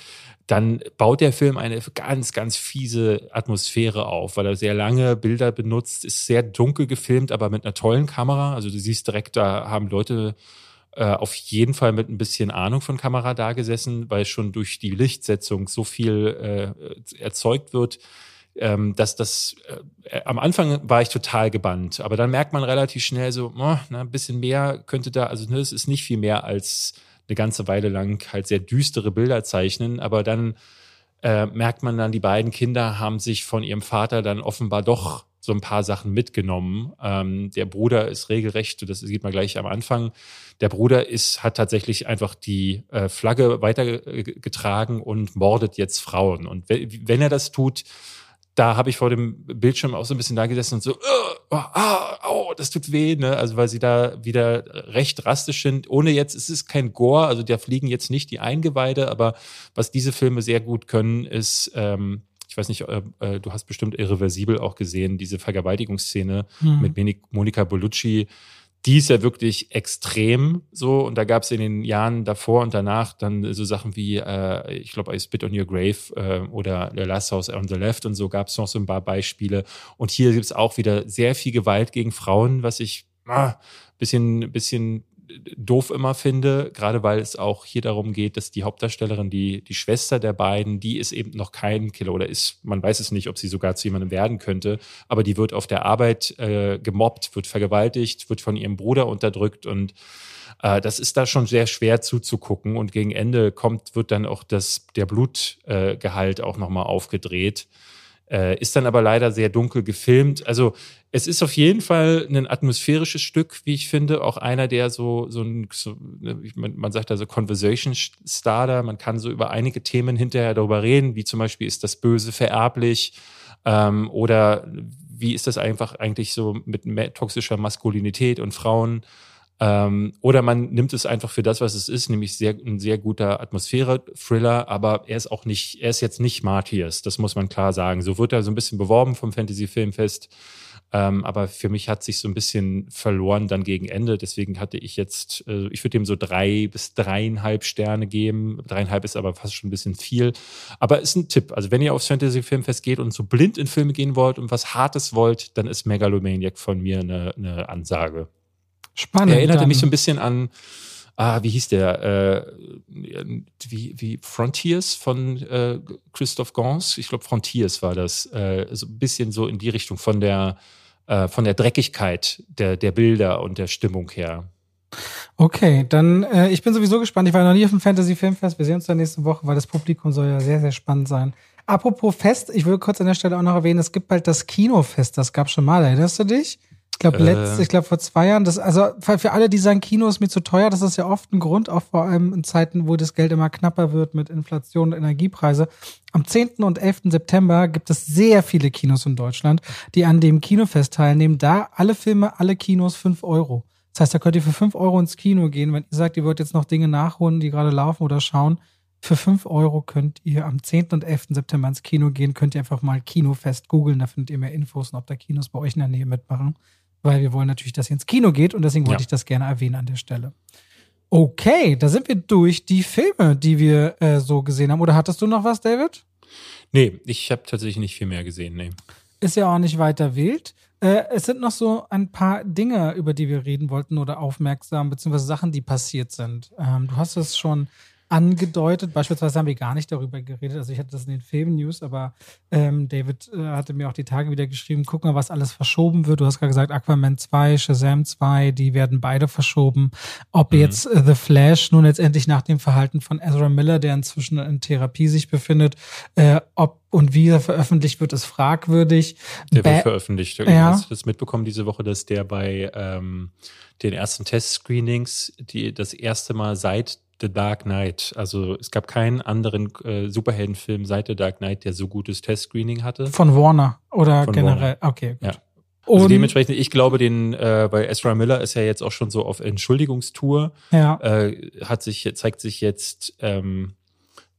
dann baut der Film eine ganz, ganz fiese Atmosphäre auf, weil er sehr lange Bilder benutzt, ist sehr dunkel gefilmt, aber mit einer tollen Kamera. Also du siehst direkt, da haben Leute äh, auf jeden Fall mit ein bisschen Ahnung von Kamera da gesessen, weil schon durch die Lichtsetzung so viel äh, erzeugt wird, ähm, dass das äh, am Anfang war ich total gebannt, aber dann merkt man relativ schnell so, oh, na, ein bisschen mehr könnte da, also ne, es ist nicht viel mehr als eine ganze Weile lang halt sehr düstere Bilder zeichnen, aber dann äh, merkt man dann, die beiden Kinder haben sich von ihrem Vater dann offenbar doch so ein paar Sachen mitgenommen. Ähm, der Bruder ist regelrecht, das sieht man gleich am Anfang, der Bruder ist, hat tatsächlich einfach die äh, Flagge weitergetragen und mordet jetzt Frauen. Und wenn er das tut, da habe ich vor dem Bildschirm auch so ein bisschen da gesessen und so, oh, ah, oh, das tut weh, ne? Also weil sie da wieder recht drastisch sind. Ohne jetzt, es ist kein Gore, also da fliegen jetzt nicht die Eingeweide, aber was diese Filme sehr gut können, ist, ähm, ich weiß nicht, äh, äh du hast bestimmt irreversibel auch gesehen, diese Vergewaltigungsszene mhm. mit Monika Bellucci, die ist ja wirklich extrem so. Und da gab es in den Jahren davor und danach dann so Sachen wie, äh, ich glaube, I Spit on Your Grave äh, oder The Last House on the Left und so gab es noch so ein paar Beispiele. Und hier gibt es auch wieder sehr viel Gewalt gegen Frauen, was ich ah, bisschen, bisschen doof immer finde, gerade weil es auch hier darum geht, dass die Hauptdarstellerin, die, die Schwester der beiden, die ist eben noch kein Killer oder ist, man weiß es nicht, ob sie sogar zu jemandem werden könnte, aber die wird auf der Arbeit äh, gemobbt, wird vergewaltigt, wird von ihrem Bruder unterdrückt und äh, das ist da schon sehr schwer zuzugucken und gegen Ende kommt, wird dann auch das, der Blutgehalt äh, auch nochmal aufgedreht. Äh, ist dann aber leider sehr dunkel gefilmt. Also es ist auf jeden Fall ein atmosphärisches Stück, wie ich finde. Auch einer, der so, so ein, so, ne, man sagt also Conversation Starter. Man kann so über einige Themen hinterher darüber reden, wie zum Beispiel ist das Böse vererblich ähm, oder wie ist das einfach eigentlich so mit toxischer Maskulinität und Frauen ähm, oder man nimmt es einfach für das, was es ist, nämlich sehr, ein sehr guter Atmosphäre-Thriller, aber er ist auch nicht, er ist jetzt nicht Martyrs, das muss man klar sagen. So wird er so ein bisschen beworben vom Fantasy-Filmfest. Ähm, aber für mich hat sich so ein bisschen verloren dann gegen Ende. Deswegen hatte ich jetzt, äh, ich würde ihm so drei bis dreieinhalb Sterne geben. Dreieinhalb ist aber fast schon ein bisschen viel. Aber ist ein Tipp. Also wenn ihr aufs Fantasy-Filmfest geht und so blind in Filme gehen wollt und was Hartes wollt, dann ist Megalomaniac von mir eine, eine Ansage. Spannend. Er erinnerte dann. mich so ein bisschen an, ah, wie hieß der? Äh, wie, wie Frontiers von äh, Christoph Gans? Ich glaube, Frontiers war das. Äh, so ein bisschen so in die Richtung von der, äh, von der Dreckigkeit der, der Bilder und der Stimmung her. Okay, dann äh, ich bin sowieso gespannt. Ich war noch nie auf dem Fantasy Filmfest. Wir sehen uns dann nächste Woche, weil das Publikum soll ja sehr, sehr spannend sein. Apropos Fest, ich will kurz an der Stelle auch noch erwähnen, es gibt bald das Kinofest. Das gab schon mal. Erinnerst du dich? Ich glaube, äh. ich glaube vor zwei Jahren, das, also für alle, die sagen, Kino ist mir zu teuer, das ist ja oft ein Grund, auch vor allem in Zeiten, wo das Geld immer knapper wird mit Inflation und Energiepreise. Am 10. und 11. September gibt es sehr viele Kinos in Deutschland, die an dem Kinofest teilnehmen. Da alle Filme, alle Kinos fünf Euro. Das heißt, da könnt ihr für fünf Euro ins Kino gehen. Wenn ihr sagt, ihr wollt jetzt noch Dinge nachholen, die gerade laufen oder schauen, für fünf Euro könnt ihr am 10. und 11. September ins Kino gehen. Könnt ihr einfach mal Kinofest googeln, da findet ihr mehr Infos und ob da Kinos bei euch in der Nähe mitmachen weil wir wollen natürlich, dass ihr ins Kino geht und deswegen wollte ja. ich das gerne erwähnen an der Stelle. Okay, da sind wir durch die Filme, die wir äh, so gesehen haben. Oder hattest du noch was, David? Nee, ich habe tatsächlich nicht viel mehr gesehen, nee. Ist ja auch nicht weiter wild. Äh, es sind noch so ein paar Dinge, über die wir reden wollten oder aufmerksam, beziehungsweise Sachen, die passiert sind. Ähm, du hast es schon angedeutet. Beispielsweise haben wir gar nicht darüber geredet. Also ich hatte das in den Film-News, aber ähm, David äh, hatte mir auch die Tage wieder geschrieben, guck mal, was alles verschoben wird. Du hast gerade gesagt, Aquaman 2, Shazam 2, die werden beide verschoben. Ob mhm. jetzt äh, The Flash nun letztendlich nach dem Verhalten von Ezra Miller, der inzwischen in Therapie sich befindet, äh, ob und wie er veröffentlicht wird, ist fragwürdig. Der ba wird veröffentlicht. Ja. Hast du das mitbekommen diese Woche, dass der bei ähm, den ersten Test-Screenings die das erste Mal seit The Dark Knight. Also es gab keinen anderen äh, Superheldenfilm seit The Dark Knight, der so gutes Testscreening hatte. Von Warner oder Von generell? Warner. Okay, gut. Ja. Also dementsprechend, ich glaube, den äh, bei Ezra Miller ist ja jetzt auch schon so auf Entschuldigungstour. Ja. Äh, hat sich zeigt sich jetzt ähm,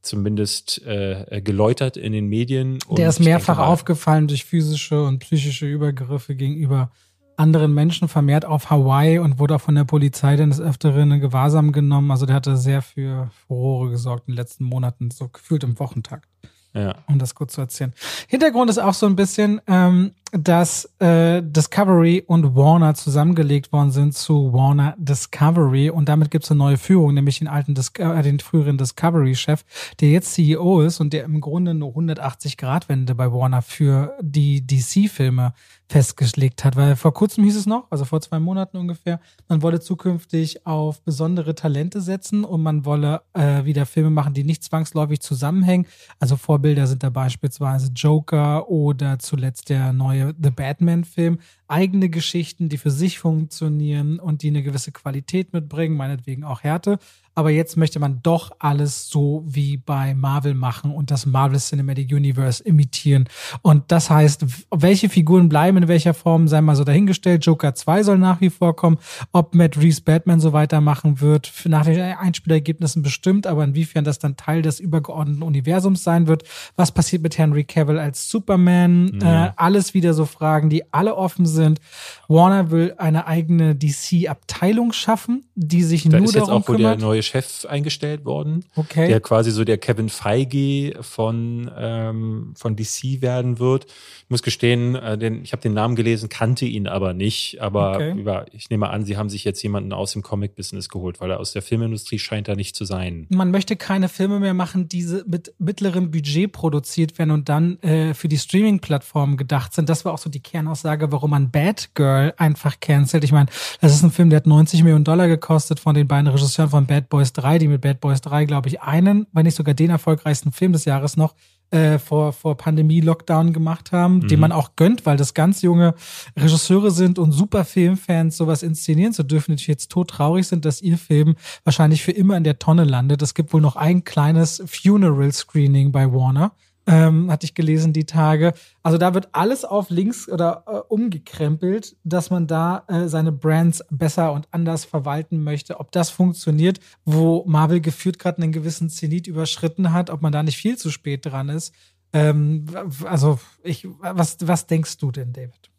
zumindest äh, geläutert in den Medien. Der ist mehrfach aufgefallen durch physische und psychische Übergriffe gegenüber anderen Menschen vermehrt auf Hawaii und wurde auch von der Polizei dann des Öfteren in Gewahrsam genommen. Also der hatte sehr für Furore gesorgt in den letzten Monaten, so gefühlt im Wochentakt. Ja. Um das kurz zu erzählen. Hintergrund ist auch so ein bisschen, ähm, dass äh, Discovery und Warner zusammengelegt worden sind zu Warner Discovery und damit gibt es eine neue Führung, nämlich den alten, Dis äh, den früheren Discovery-Chef, der jetzt CEO ist und der im Grunde eine 180-Grad-Wende bei Warner für die DC-Filme festgelegt hat, weil vor kurzem hieß es noch, also vor zwei Monaten ungefähr, man wolle zukünftig auf besondere Talente setzen und man wolle äh, wieder Filme machen, die nicht zwangsläufig zusammenhängen. Also Vorbilder sind da beispielsweise Joker oder zuletzt der neue The Batman-Film. Eigene Geschichten, die für sich funktionieren und die eine gewisse Qualität mitbringen, meinetwegen auch Härte aber jetzt möchte man doch alles so wie bei Marvel machen und das Marvel Cinematic Universe imitieren. Und das heißt, welche Figuren bleiben in welcher Form, sei mal so dahingestellt. Joker 2 soll nach wie vor kommen. Ob Matt Reeves Batman so weitermachen wird, nach den Einspielergebnissen bestimmt, aber inwiefern das dann Teil des übergeordneten Universums sein wird. Was passiert mit Henry Cavill als Superman? Mhm. Äh, alles wieder so Fragen, die alle offen sind. Warner will eine eigene DC-Abteilung schaffen, die sich da nur ist darum kümmert. Chef eingestellt worden, okay. der quasi so der Kevin Feige von, ähm, von DC werden wird. Ich muss gestehen, äh, den, ich habe den Namen gelesen, kannte ihn aber nicht. Aber okay. über, ich nehme an, sie haben sich jetzt jemanden aus dem Comic-Business geholt, weil er aus der Filmindustrie scheint er nicht zu sein. Man möchte keine Filme mehr machen, die mit mittlerem Budget produziert werden und dann äh, für die Streaming-Plattformen gedacht sind. Das war auch so die Kernaussage, warum man Bad Girl einfach cancelt. Ich meine, das ist ein Film, der hat 90 Millionen Dollar gekostet von den beiden Regisseuren von Bad Boys Boys 3, die mit Bad Boys 3, glaube ich, einen, wenn nicht sogar den erfolgreichsten Film des Jahres noch äh, vor, vor Pandemie-Lockdown gemacht haben, mhm. den man auch gönnt, weil das ganz junge Regisseure sind und super Filmfans, sowas inszenieren zu dürfen, die jetzt todtraurig sind, dass ihr Film wahrscheinlich für immer in der Tonne landet. Es gibt wohl noch ein kleines Funeral-Screening bei Warner ähm, hatte ich gelesen die Tage. Also da wird alles auf links oder äh, umgekrempelt, dass man da äh, seine Brands besser und anders verwalten möchte. Ob das funktioniert, wo Marvel geführt gerade einen gewissen Zenit überschritten hat, ob man da nicht viel zu spät dran ist. Ähm, also ich, was, was denkst du denn, David?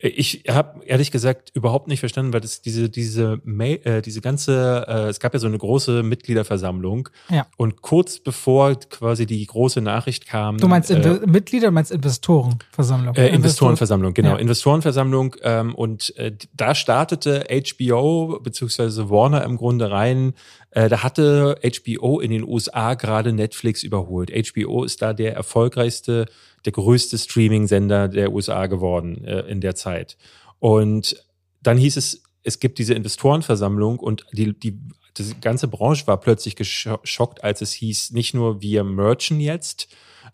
Ich habe ehrlich gesagt überhaupt nicht verstanden, weil das diese diese Mail, äh, diese ganze äh, es gab ja so eine große Mitgliederversammlung ja. und kurz bevor quasi die große Nachricht kam. Du meinst äh, Mitglieder, meinst Investorenversammlung? Äh, Investorenversammlung, genau ja. Investorenversammlung ähm, und äh, da startete HBO beziehungsweise Warner im Grunde rein. Äh, da hatte HBO in den USA gerade Netflix überholt. HBO ist da der erfolgreichste der größte Streaming-Sender der USA geworden äh, in der Zeit. Und dann hieß es, es gibt diese Investorenversammlung und die, die, die ganze Branche war plötzlich geschockt, als es hieß, nicht nur wir merchen jetzt,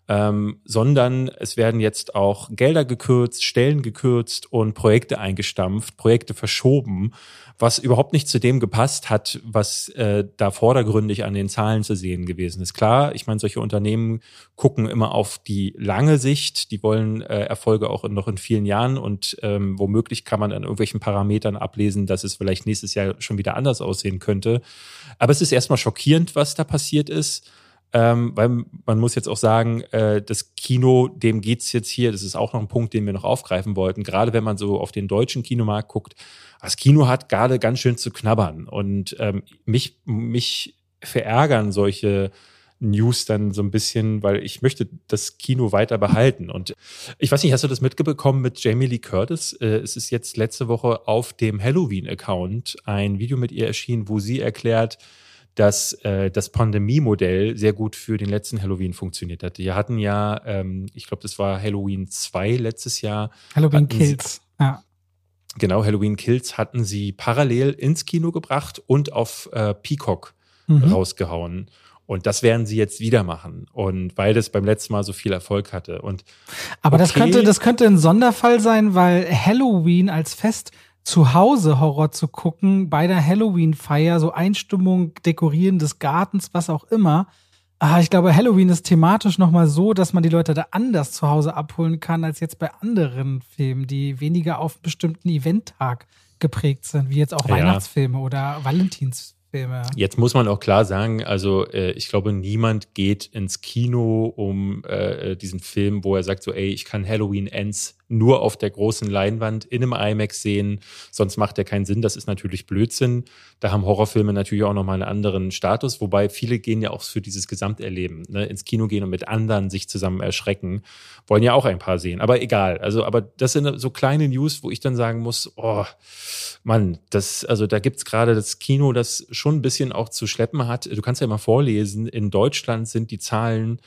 ähm, sondern es werden jetzt auch Gelder gekürzt, Stellen gekürzt und Projekte eingestampft, Projekte verschoben, was überhaupt nicht zu dem gepasst hat, was äh, da vordergründig an den Zahlen zu sehen gewesen ist. Klar, ich meine, solche Unternehmen gucken immer auf die lange Sicht, die wollen äh, Erfolge auch in, noch in vielen Jahren und ähm, womöglich kann man an irgendwelchen Parametern ablesen, dass es vielleicht nächstes Jahr schon wieder anders aussehen könnte. Aber es ist erstmal schockierend, was da passiert ist ähm, weil man muss jetzt auch sagen, äh, das Kino, dem geht's jetzt hier, das ist auch noch ein Punkt, den wir noch aufgreifen wollten, gerade wenn man so auf den deutschen Kinomarkt guckt, das Kino hat gerade ganz schön zu knabbern und ähm, mich, mich verärgern solche News dann so ein bisschen, weil ich möchte das Kino weiter behalten. Und ich weiß nicht, hast du das mitbekommen mit Jamie Lee Curtis? Äh, es ist jetzt letzte Woche auf dem Halloween-Account ein Video mit ihr erschienen, wo sie erklärt, dass äh, das Pandemie-Modell sehr gut für den letzten Halloween funktioniert hat. Wir hatten ja, ähm, ich glaube, das war Halloween 2 letztes Jahr. Halloween Kills, sie, ja. Genau, Halloween Kills hatten sie parallel ins Kino gebracht und auf äh, Peacock mhm. rausgehauen. Und das werden sie jetzt wieder machen. Und weil das beim letzten Mal so viel Erfolg hatte. Und Aber okay, das könnte, das könnte ein Sonderfall sein, weil Halloween als Fest zu Hause Horror zu gucken, bei der Halloween-Feier, so Einstimmung, Dekorieren des Gartens, was auch immer. Ah, ich glaube, Halloween ist thematisch nochmal so, dass man die Leute da anders zu Hause abholen kann, als jetzt bei anderen Filmen, die weniger auf einen bestimmten Eventtag geprägt sind, wie jetzt auch ja. Weihnachtsfilme oder Valentinsfilme. Filme. Jetzt muss man auch klar sagen, also äh, ich glaube, niemand geht ins Kino um äh, diesen Film, wo er sagt so, ey, ich kann Halloween Ends nur auf der großen Leinwand in einem IMAX sehen, sonst macht er keinen Sinn. Das ist natürlich Blödsinn. Da haben Horrorfilme natürlich auch nochmal einen anderen Status, wobei viele gehen ja auch für dieses Gesamterleben, ne? ins Kino gehen und mit anderen sich zusammen erschrecken. Wollen ja auch ein paar sehen. Aber egal. Also, aber das sind so kleine News, wo ich dann sagen muss, oh, Mann, das, also da gibt's gerade das Kino, das schon ein bisschen auch zu schleppen hat. Du kannst ja mal vorlesen, in Deutschland sind die Zahlen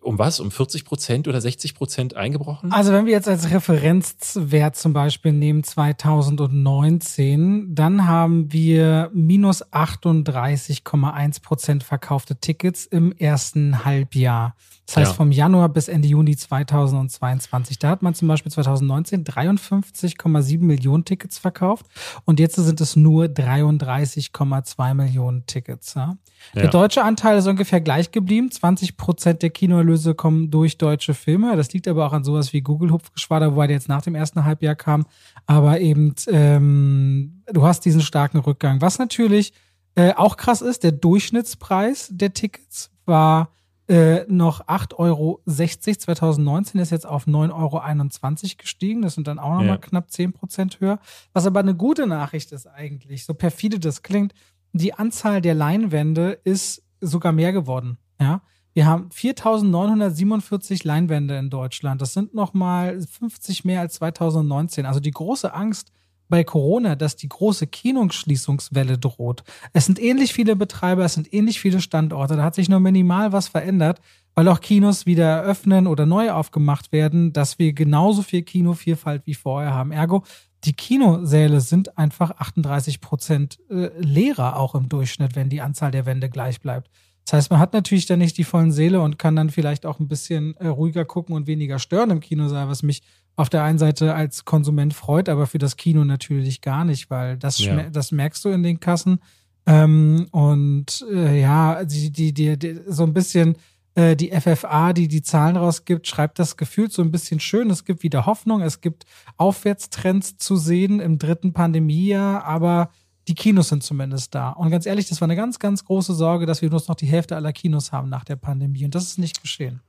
um was? Um 40 Prozent oder 60 Prozent eingebrochen? Also wenn wir jetzt als Referenzwert zum Beispiel nehmen 2019, dann haben wir minus 38,1 Prozent verkaufte Tickets im ersten Halbjahr. Das heißt ja. vom Januar bis Ende Juni 2022. Da hat man zum Beispiel 2019 53,7 Millionen Tickets verkauft und jetzt sind es nur 33,2 Millionen Tickets. Ja? Ja. Der deutsche Anteil ist ungefähr gleich geblieben. 20 Prozent der Kinoerlöse kommen durch deutsche Filme. Das liegt aber auch an sowas wie Google Hupfgeschwader, wobei der jetzt nach dem ersten Halbjahr kam. Aber eben, ähm, du hast diesen starken Rückgang. Was natürlich äh, auch krass ist, der Durchschnittspreis der Tickets war äh, noch 8,60 Euro 2019, ist jetzt auf 9,21 Euro gestiegen. Das sind dann auch nochmal ja. knapp 10 Prozent höher. Was aber eine gute Nachricht ist eigentlich, so perfide das klingt, die Anzahl der Leinwände ist sogar mehr geworden. Ja, wir haben 4.947 Leinwände in Deutschland. Das sind nochmal 50 mehr als 2019. Also die große Angst bei Corona, dass die große Kinoschließungswelle droht. Es sind ähnlich viele Betreiber, es sind ähnlich viele Standorte. Da hat sich nur minimal was verändert, weil auch Kinos wieder eröffnen oder neu aufgemacht werden, dass wir genauso viel Kinovielfalt wie vorher haben. Ergo, die Kinosäle sind einfach 38 Prozent äh, leerer auch im Durchschnitt, wenn die Anzahl der Wände gleich bleibt. Das heißt, man hat natürlich dann nicht die vollen Säle und kann dann vielleicht auch ein bisschen äh, ruhiger gucken und weniger stören im Kinosaal, was mich auf der einen Seite als Konsument freut, aber für das Kino natürlich gar nicht, weil das, ja. das merkst du in den Kassen. Ähm, und äh, ja, die, die, die, die, so ein bisschen äh, die FFA, die die Zahlen rausgibt, schreibt das gefühlt so ein bisschen schön. Es gibt wieder Hoffnung, es gibt Aufwärtstrends zu sehen im dritten Pandemiejahr, aber die Kinos sind zumindest da. Und ganz ehrlich, das war eine ganz, ganz große Sorge, dass wir nur noch die Hälfte aller Kinos haben nach der Pandemie. Und das ist nicht geschehen.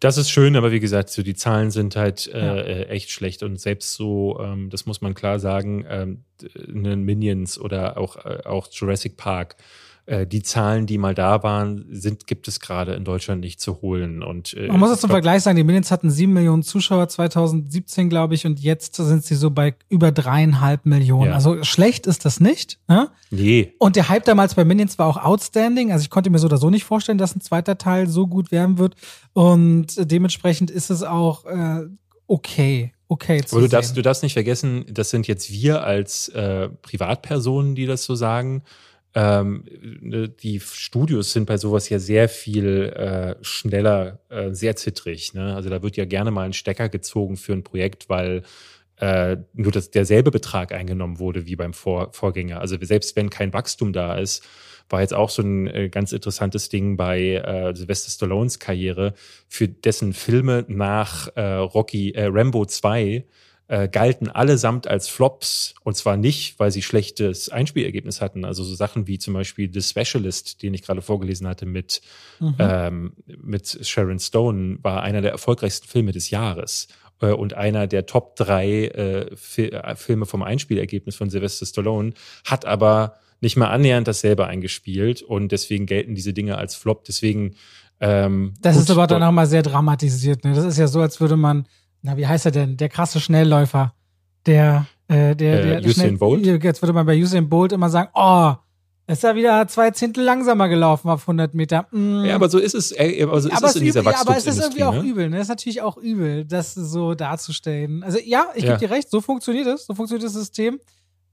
Das ist schön, aber wie gesagt, so die Zahlen sind halt äh, ja. Äh, echt schlecht und selbst so, ähm, das muss man klar sagen, ähm, Minions oder auch, äh, auch Jurassic Park äh, die Zahlen, die mal da waren, sind, gibt es gerade in Deutschland nicht zu holen. Und, äh, Man muss es zum Vergleich sagen, die Minions hatten sieben Millionen Zuschauer 2017, glaube ich, und jetzt sind sie so bei über dreieinhalb Millionen. Ja. Also schlecht ist das nicht. Ne? Nee. Und der Hype damals bei Minions war auch outstanding. Also ich konnte mir so oder so nicht vorstellen, dass ein zweiter Teil so gut werden wird. Und dementsprechend ist es auch äh, okay okay zu Aber du darfst, du darfst nicht vergessen, das sind jetzt wir als äh, Privatpersonen, die das so sagen ähm, ne, die Studios sind bei sowas ja sehr viel äh, schneller, äh, sehr zittrig. Ne? Also da wird ja gerne mal ein Stecker gezogen für ein Projekt, weil äh, nur das, derselbe Betrag eingenommen wurde wie beim Vor Vorgänger. Also selbst wenn kein Wachstum da ist, war jetzt auch so ein äh, ganz interessantes Ding bei äh, Sylvester Stallones Karriere, für dessen Filme nach äh, Rocky, äh, Rambo 2 äh, galten allesamt als Flops. Und zwar nicht, weil sie schlechtes Einspielergebnis hatten. Also so Sachen wie zum Beispiel The Specialist, den ich gerade vorgelesen hatte mit, mhm. ähm, mit Sharon Stone, war einer der erfolgreichsten Filme des Jahres äh, und einer der Top drei äh, äh, Filme vom Einspielergebnis von Sylvester Stallone, hat aber nicht mal annähernd dasselbe eingespielt und deswegen gelten diese Dinge als Flop. Deswegen ähm, das ist aber dann auch mal sehr dramatisiert. Ne? Das ist ja so, als würde man na, wie heißt er denn? Der krasse Schnellläufer. Der, äh, der, äh, der Usain Bolt? Jetzt würde man bei Usain Bolt immer sagen, oh, Ist ja wieder zwei Zehntel langsamer gelaufen auf 100 Meter. Mm. Ja, aber so ist es, äh, aber so ist aber es in dieser übel, Aber es ist irgendwie auch ne? übel, ne? Es ist natürlich auch übel, das so darzustellen. Also ja, ich ja. gebe dir recht, so funktioniert es, so funktioniert das System.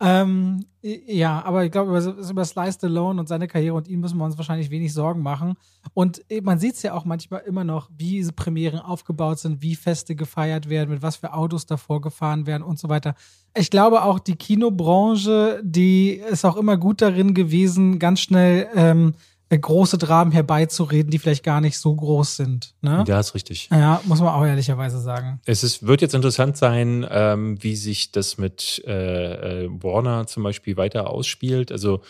Ähm, ja, aber ich glaube, über, über Sly Stallone und seine Karriere und ihn müssen wir uns wahrscheinlich wenig Sorgen machen. Und man sieht es ja auch manchmal immer noch, wie diese Premieren aufgebaut sind, wie Feste gefeiert werden, mit was für Autos davor gefahren werden und so weiter. Ich glaube auch, die Kinobranche, die ist auch immer gut darin gewesen, ganz schnell ähm, äh, große Dramen herbeizureden, die vielleicht gar nicht so groß sind. Ne? Ja, ist richtig. Ja, muss man auch ehrlicherweise sagen. Es ist, wird jetzt interessant sein, ähm, wie sich das mit äh, äh, Warner zum Beispiel weiter ausspielt. Also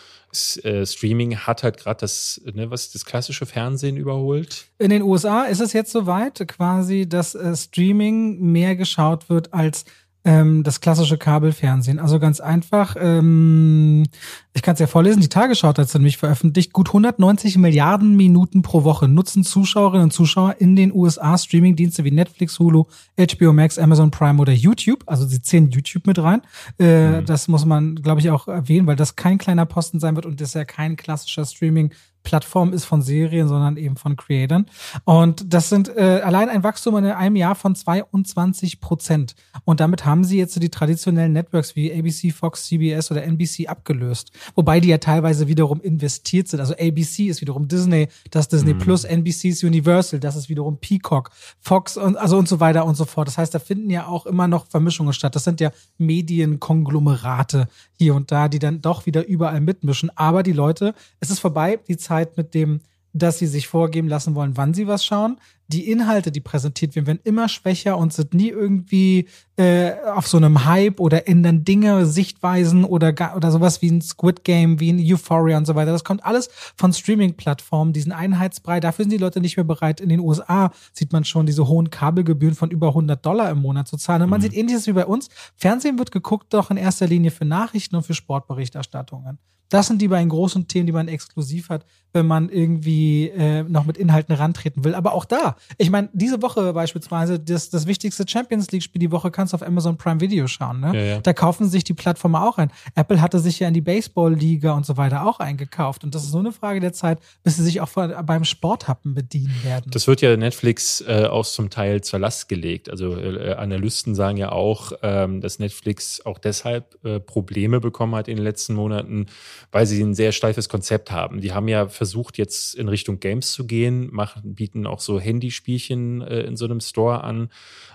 äh, Streaming hat halt gerade das, ne, was das klassische Fernsehen überholt. In den USA ist es jetzt soweit, quasi, dass äh, Streaming mehr geschaut wird als ähm, das klassische Kabelfernsehen. Also ganz einfach, ähm, ich kann es ja vorlesen, die Tagesschau hat es nämlich veröffentlicht, gut 190 Milliarden Minuten pro Woche nutzen Zuschauerinnen und Zuschauer in den USA Streamingdienste wie Netflix, Hulu, HBO Max, Amazon Prime oder YouTube. Also sie zählen YouTube mit rein. Äh, mhm. Das muss man, glaube ich, auch erwähnen, weil das kein kleiner Posten sein wird und das ist ja kein klassischer Streaming Plattform ist von Serien, sondern eben von Creatern. Und das sind äh, allein ein Wachstum in einem Jahr von 22 Prozent. Und damit haben sie jetzt die traditionellen Networks wie ABC, Fox, CBS oder NBC abgelöst. Wobei die ja teilweise wiederum investiert sind. Also ABC ist wiederum Disney, das Disney mhm. Plus, NBC ist Universal, das ist wiederum Peacock, Fox und also und so weiter und so fort. Das heißt, da finden ja auch immer noch Vermischungen statt. Das sind ja Medienkonglomerate hier und da, die dann doch wieder überall mitmischen. Aber die Leute, es ist vorbei, die Zeit mit dem, dass sie sich vorgeben lassen wollen, wann sie was schauen. Die Inhalte, die präsentiert werden, werden immer schwächer und sind nie irgendwie äh, auf so einem Hype oder ändern Dinge, Sichtweisen oder, oder sowas wie ein Squid Game, wie ein Euphoria und so weiter. Das kommt alles von Streaming-Plattformen, diesen Einheitsbrei. Dafür sind die Leute nicht mehr bereit. In den USA sieht man schon diese hohen Kabelgebühren von über 100 Dollar im Monat zu zahlen. Und man mhm. sieht ähnliches wie bei uns. Fernsehen wird geguckt doch in erster Linie für Nachrichten und für Sportberichterstattungen. Das sind die beiden großen Themen, die man exklusiv hat, wenn man irgendwie äh, noch mit Inhalten rantreten will. Aber auch da, ich meine, diese Woche beispielsweise, das, das wichtigste Champions League-Spiel die Woche kannst du auf Amazon Prime Video schauen. Ne? Ja, ja. Da kaufen sich die Plattformen auch ein. Apple hatte sich ja in die Baseball-Liga und so weiter auch eingekauft. Und das ist nur eine Frage der Zeit, bis sie sich auch beim Sporthappen bedienen werden. Das wird ja Netflix äh, auch zum Teil zur Last gelegt. Also äh, Analysten sagen ja auch, ähm, dass Netflix auch deshalb äh, Probleme bekommen hat in den letzten Monaten, weil sie ein sehr steifes Konzept haben. Die haben ja versucht, jetzt in Richtung Games zu gehen, machen, bieten auch so Handyspielchen äh, in so einem Store an.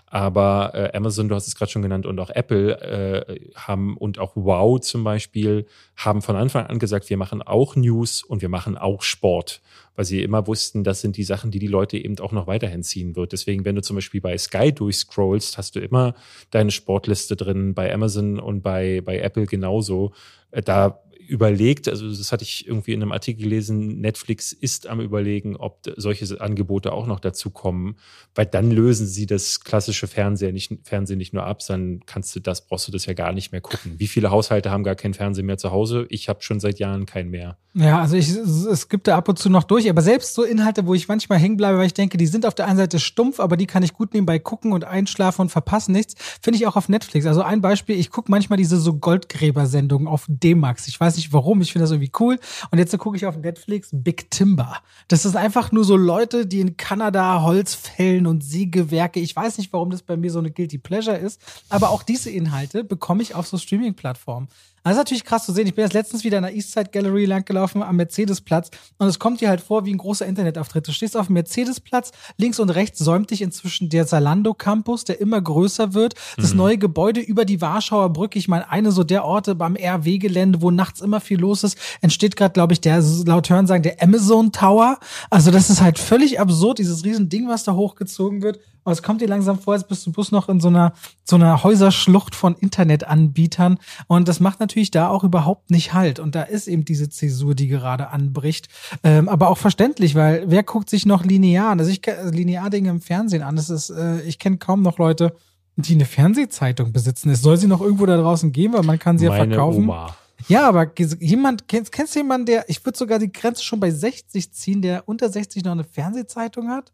Aber äh, Amazon, du hast es gerade schon genannt, und auch Apple äh, haben und auch Wow zum Beispiel haben von Anfang an gesagt, wir machen auch News und wir machen auch Sport, weil sie immer wussten, das sind die Sachen, die die Leute eben auch noch weiterhin ziehen wird. Deswegen, wenn du zum Beispiel bei Sky durchscrollst, hast du immer deine Sportliste drin, bei Amazon und bei, bei Apple genauso. Äh, da überlegt, also das hatte ich irgendwie in einem Artikel gelesen, Netflix ist am überlegen, ob solche Angebote auch noch dazu kommen, weil dann lösen sie das klassische Fernsehen nicht, Fernsehen nicht nur ab, sondern kannst du das, brauchst du das ja gar nicht mehr gucken. Wie viele Haushalte haben gar kein Fernsehen mehr zu Hause? Ich habe schon seit Jahren keinen mehr. Ja, also ich, es gibt da ab und zu noch durch, aber selbst so Inhalte, wo ich manchmal hängen bleibe, weil ich denke, die sind auf der einen Seite stumpf, aber die kann ich gut nebenbei gucken und einschlafen und verpassen nichts, finde ich auch auf Netflix. Also ein Beispiel, ich gucke manchmal diese so Goldgräber-Sendungen auf D-Max. Ich weiß weiß nicht warum, ich finde das irgendwie cool. Und jetzt gucke ich auf Netflix Big Timber. Das ist einfach nur so Leute, die in Kanada Holz fällen und Sägewerke. Ich weiß nicht, warum das bei mir so eine Guilty Pleasure ist, aber auch diese Inhalte bekomme ich auf so Streaming-Plattformen. Das ist natürlich krass zu sehen. Ich bin jetzt letztens wieder in der Eastside Gallery langgelaufen am Mercedesplatz und es kommt dir halt vor wie ein großer Internetauftritt. Du stehst auf dem Mercedesplatz, links und rechts säumt dich inzwischen der Salando Campus, der immer größer wird. Das mhm. neue Gebäude über die Warschauer Brücke, ich meine, eine so der Orte beim RW-Gelände, wo nachts immer viel los ist, entsteht gerade, glaube ich, der, laut Hören sagen, der Amazon Tower. Also das ist halt völlig absurd, dieses riesen Ding, was da hochgezogen wird. Aber es kommt dir langsam vor, als bist du bloß noch in so einer, so einer Häuserschlucht von Internetanbietern. Und das macht natürlich da auch überhaupt nicht halt. Und da ist eben diese Zäsur, die gerade anbricht. Ähm, aber auch verständlich, weil wer guckt sich noch linear an? Also ich also linear Dinge im Fernsehen an. Das ist, äh, ich kenne kaum noch Leute, die eine Fernsehzeitung besitzen. Es soll sie noch irgendwo da draußen geben, weil man kann sie Meine ja verkaufen. Oma. Ja, aber jemand, kennst, kennst du jemanden, der, ich würde sogar die Grenze schon bei 60 ziehen, der unter 60 noch eine Fernsehzeitung hat?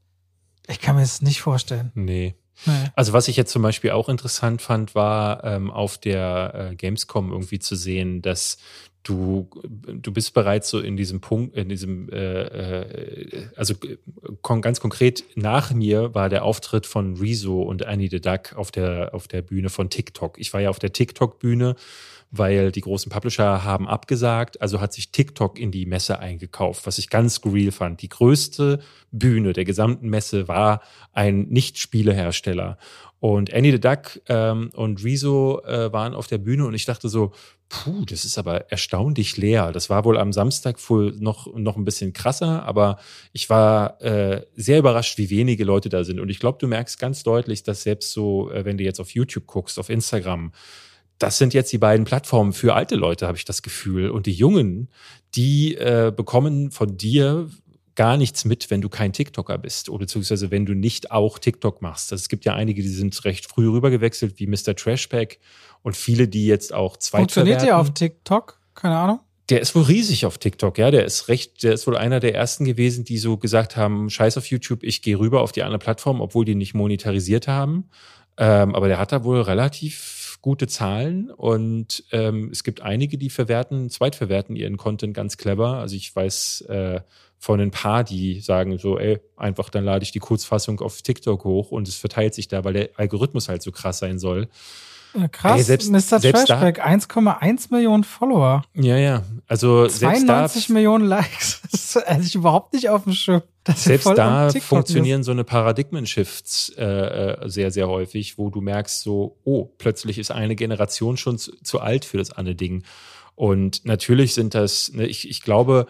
Ich kann mir das nicht vorstellen. Nee. nee. Also was ich jetzt zum Beispiel auch interessant fand, war ähm, auf der äh, Gamescom irgendwie zu sehen, dass du, du bist bereits so in diesem Punkt, in diesem, äh, äh, also kon ganz konkret nach mir war der Auftritt von Rezo und Annie the Duck auf der, auf der Bühne von TikTok. Ich war ja auf der TikTok-Bühne, weil die großen Publisher haben abgesagt, also hat sich TikTok in die Messe eingekauft, was ich ganz skurril fand. Die größte Bühne der gesamten Messe war ein Nicht-Spielehersteller. Und Annie the Duck ähm, und Rezo äh, waren auf der Bühne und ich dachte so, puh, das ist aber erstaunlich leer. Das war wohl am Samstag wohl noch, noch ein bisschen krasser, aber ich war äh, sehr überrascht, wie wenige Leute da sind. Und ich glaube, du merkst ganz deutlich, dass selbst so, äh, wenn du jetzt auf YouTube guckst, auf Instagram, das sind jetzt die beiden Plattformen für alte Leute, habe ich das Gefühl. Und die Jungen, die äh, bekommen von dir gar nichts mit, wenn du kein TikToker bist oder beziehungsweise wenn du nicht auch TikTok machst. Also es gibt ja einige, die sind recht früh rübergewechselt, wie Mr. Trashpack und viele, die jetzt auch zwei Funktioniert der auf TikTok? Keine Ahnung. Der ist wohl riesig auf TikTok, ja. Der ist recht, der ist wohl einer der ersten gewesen, die so gesagt haben: Scheiß auf YouTube, ich gehe rüber auf die andere Plattform, obwohl die nicht monetarisiert haben. Ähm, aber der hat da wohl relativ gute Zahlen und ähm, es gibt einige, die verwerten, zweitverwerten ihren Content ganz clever. Also ich weiß äh, von ein paar, die sagen so, ey, einfach dann lade ich die Kurzfassung auf TikTok hoch und es verteilt sich da, weil der Algorithmus halt so krass sein soll. Ja, krass, ey, selbst, Mr. Selbst Trashback, 1,1 Millionen Follower. Ja, ja. Also 92 da, Millionen Likes. [LAUGHS] Das ist eigentlich überhaupt nicht auf dem Schirm. Selbst da funktionieren ist. so eine Paradigmen-Shifts äh, äh, sehr, sehr häufig, wo du merkst so, oh, plötzlich ist eine Generation schon zu, zu alt für das eine Ding. Und natürlich sind das, ne, ich, ich glaube,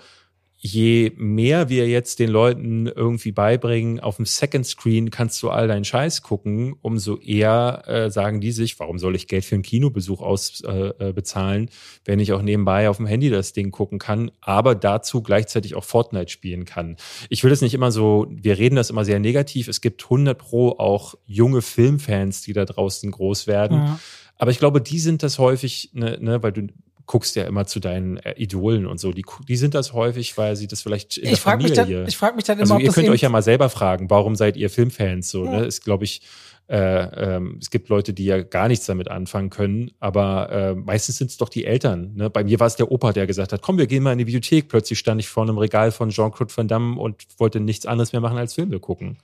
je mehr wir jetzt den Leuten irgendwie beibringen, auf dem Second Screen kannst du all deinen Scheiß gucken, umso eher äh, sagen die sich, warum soll ich Geld für einen Kinobesuch ausbezahlen, äh, äh wenn ich auch nebenbei auf dem Handy das Ding gucken kann, aber dazu gleichzeitig auch Fortnite spielen kann. Ich will das nicht immer so, wir reden das immer sehr negativ. Es gibt 100 pro auch junge Filmfans, die da draußen groß werden. Ja. Aber ich glaube, die sind das häufig, ne, ne, weil du guckst ja immer zu deinen äh, Idolen und so. Die, die sind das häufig, weil sie das vielleicht in ich der Familie. Mich dann, ich frage mich dann immer, also ihr könnt euch ja mal selber fragen, warum seid ihr Filmfans so? Ja. Ne? Ist, glaube ich, äh, ähm, es gibt Leute, die ja gar nichts damit anfangen können, aber äh, meistens sind es doch die Eltern. Ne? Bei mir war es der Opa, der gesagt hat, komm, wir gehen mal in die Bibliothek. Plötzlich stand ich vor einem Regal von Jean-Claude Van Damme und wollte nichts anderes mehr machen als Filme gucken.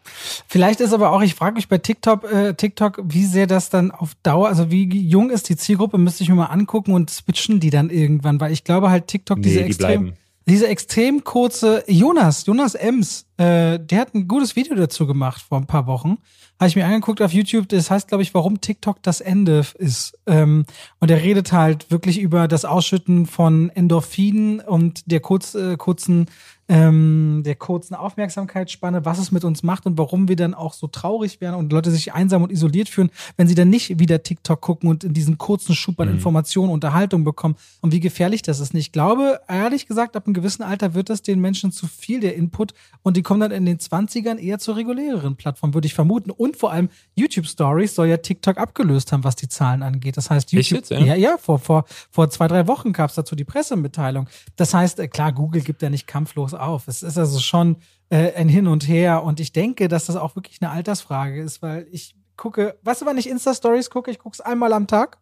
Vielleicht ist aber auch, ich frage mich bei TikTok, äh, TikTok, wie sehr das dann auf Dauer, also wie jung ist die Zielgruppe, müsste ich mir mal angucken und switchen die dann irgendwann, weil ich glaube halt TikTok diese nee, die extrem... Bleiben diese extrem kurze Jonas, Jonas Ems, äh, der hat ein gutes Video dazu gemacht vor ein paar Wochen. Habe ich mir angeguckt auf YouTube. Das heißt, glaube ich, warum TikTok das Ende ist. Ähm, und er redet halt wirklich über das Ausschütten von Endorphinen und der kurz, äh, kurzen ähm, der kurzen Aufmerksamkeitsspanne, was es mit uns macht und warum wir dann auch so traurig werden und Leute sich einsam und isoliert fühlen, wenn sie dann nicht wieder TikTok gucken und in diesen kurzen Schub an mhm. Informationen, Unterhaltung bekommen und wie gefährlich das ist. Und ich glaube, ehrlich gesagt, ab einem gewissen Alter wird das den Menschen zu viel, der Input, und die kommen dann in den 20ern eher zur reguläreren Plattform, würde ich vermuten. Und vor allem YouTube Stories soll ja TikTok abgelöst haben, was die Zahlen angeht. Das heißt, YouTube, jetzt, ja? ja, ja, vor, vor, vor zwei, drei Wochen gab es dazu die Pressemitteilung. Das heißt, äh, klar, Google gibt ja nicht kampflos auf. Es ist also schon äh, ein Hin und Her. Und ich denke, dass das auch wirklich eine Altersfrage ist, weil ich gucke, weißt du, wann ich Insta-Stories gucke? Ich gucke es einmal am Tag.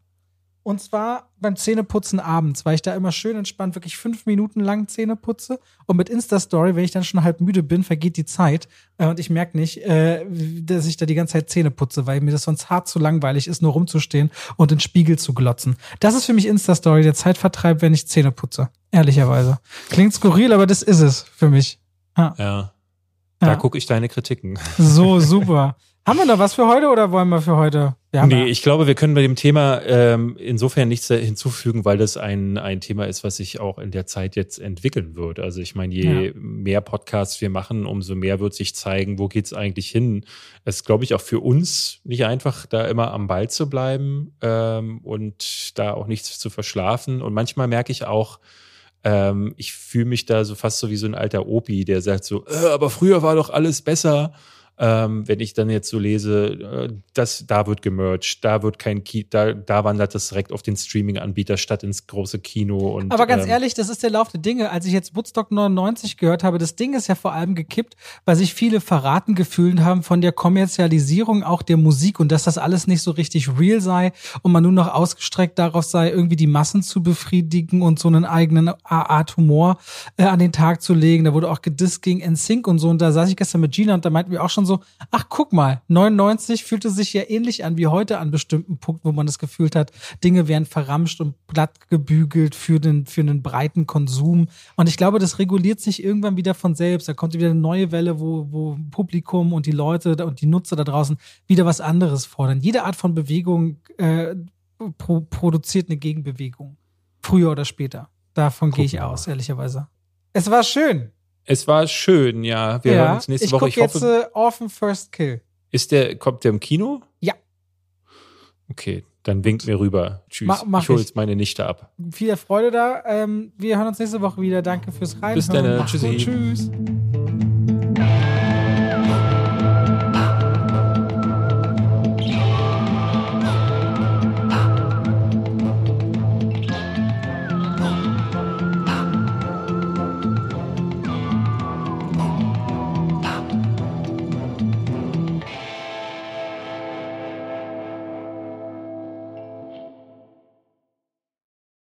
Und zwar beim Zähneputzen abends, weil ich da immer schön entspannt wirklich fünf Minuten lang Zähne putze. Und mit Insta-Story, wenn ich dann schon halb müde bin, vergeht die Zeit. Äh, und ich merke nicht, äh, dass ich da die ganze Zeit Zähne putze, weil mir das sonst hart zu langweilig ist, nur rumzustehen und in den Spiegel zu glotzen. Das ist für mich Insta-Story, der Zeitvertreib, wenn ich Zähne putze. Ehrlicherweise. Klingt skurril, aber das ist es für mich. Ja. ja. Da ja. gucke ich deine Kritiken. So, [LAUGHS] super. Haben wir noch was für heute oder wollen wir für heute? Wir nee, ich glaube, wir können bei dem Thema ähm, insofern nichts hinzufügen, weil das ein, ein Thema ist, was sich auch in der Zeit jetzt entwickeln wird. Also ich meine, je ja. mehr Podcasts wir machen, umso mehr wird sich zeigen, wo geht's eigentlich hin. Es ist, glaube ich, auch für uns nicht einfach, da immer am Ball zu bleiben ähm, und da auch nichts zu verschlafen. Und manchmal merke ich auch, ähm, ich fühle mich da so fast so wie so ein alter Opi, der sagt so, äh, aber früher war doch alles besser. Ähm, wenn ich dann jetzt so lese, äh, dass da wird gemerged, da wird kein Ki da, da wandert das direkt auf den Streaming-Anbieter statt ins große Kino. Und, Aber ganz ähm, ehrlich, das ist der Lauf der Dinge. Als ich jetzt Woodstock 99 gehört habe, das Ding ist ja vor allem gekippt, weil sich viele verraten gefühlt haben von der Kommerzialisierung auch der Musik und dass das alles nicht so richtig real sei und man nur noch ausgestreckt darauf sei, irgendwie die Massen zu befriedigen und so einen eigenen Art Humor äh, an den Tag zu legen. Da wurde auch gedisst gegen NSYNC und so und da saß ich gestern mit Gina und da meinten wir auch schon so, ach guck mal, 99 fühlte sich ja ähnlich an wie heute an bestimmten Punkten, wo man das gefühlt hat, Dinge werden verramscht und glatt gebügelt für den, für einen breiten Konsum. Und ich glaube, das reguliert sich irgendwann wieder von selbst. Da kommt wieder eine neue Welle, wo, wo Publikum und die Leute und die Nutzer da draußen wieder was anderes fordern. Jede Art von Bewegung äh, pro produziert eine Gegenbewegung. Früher oder später. Davon gehe ich aus, ehrlicherweise. Es war schön. Es war schön, ja. Wir ja, hören uns nächste ich Woche. Ich jetzt hoffe, äh, Orphan First Kill. ist der, kommt der im Kino? Ja. Okay, dann winkt mir rüber. Tschüss. Ma- mach ich hole jetzt meine Nichte ab. Viel Freude da. Ähm, wir hören uns nächste Woche wieder. Danke fürs Reinhören. Bis dann, gut. tschüssi. Tschüss.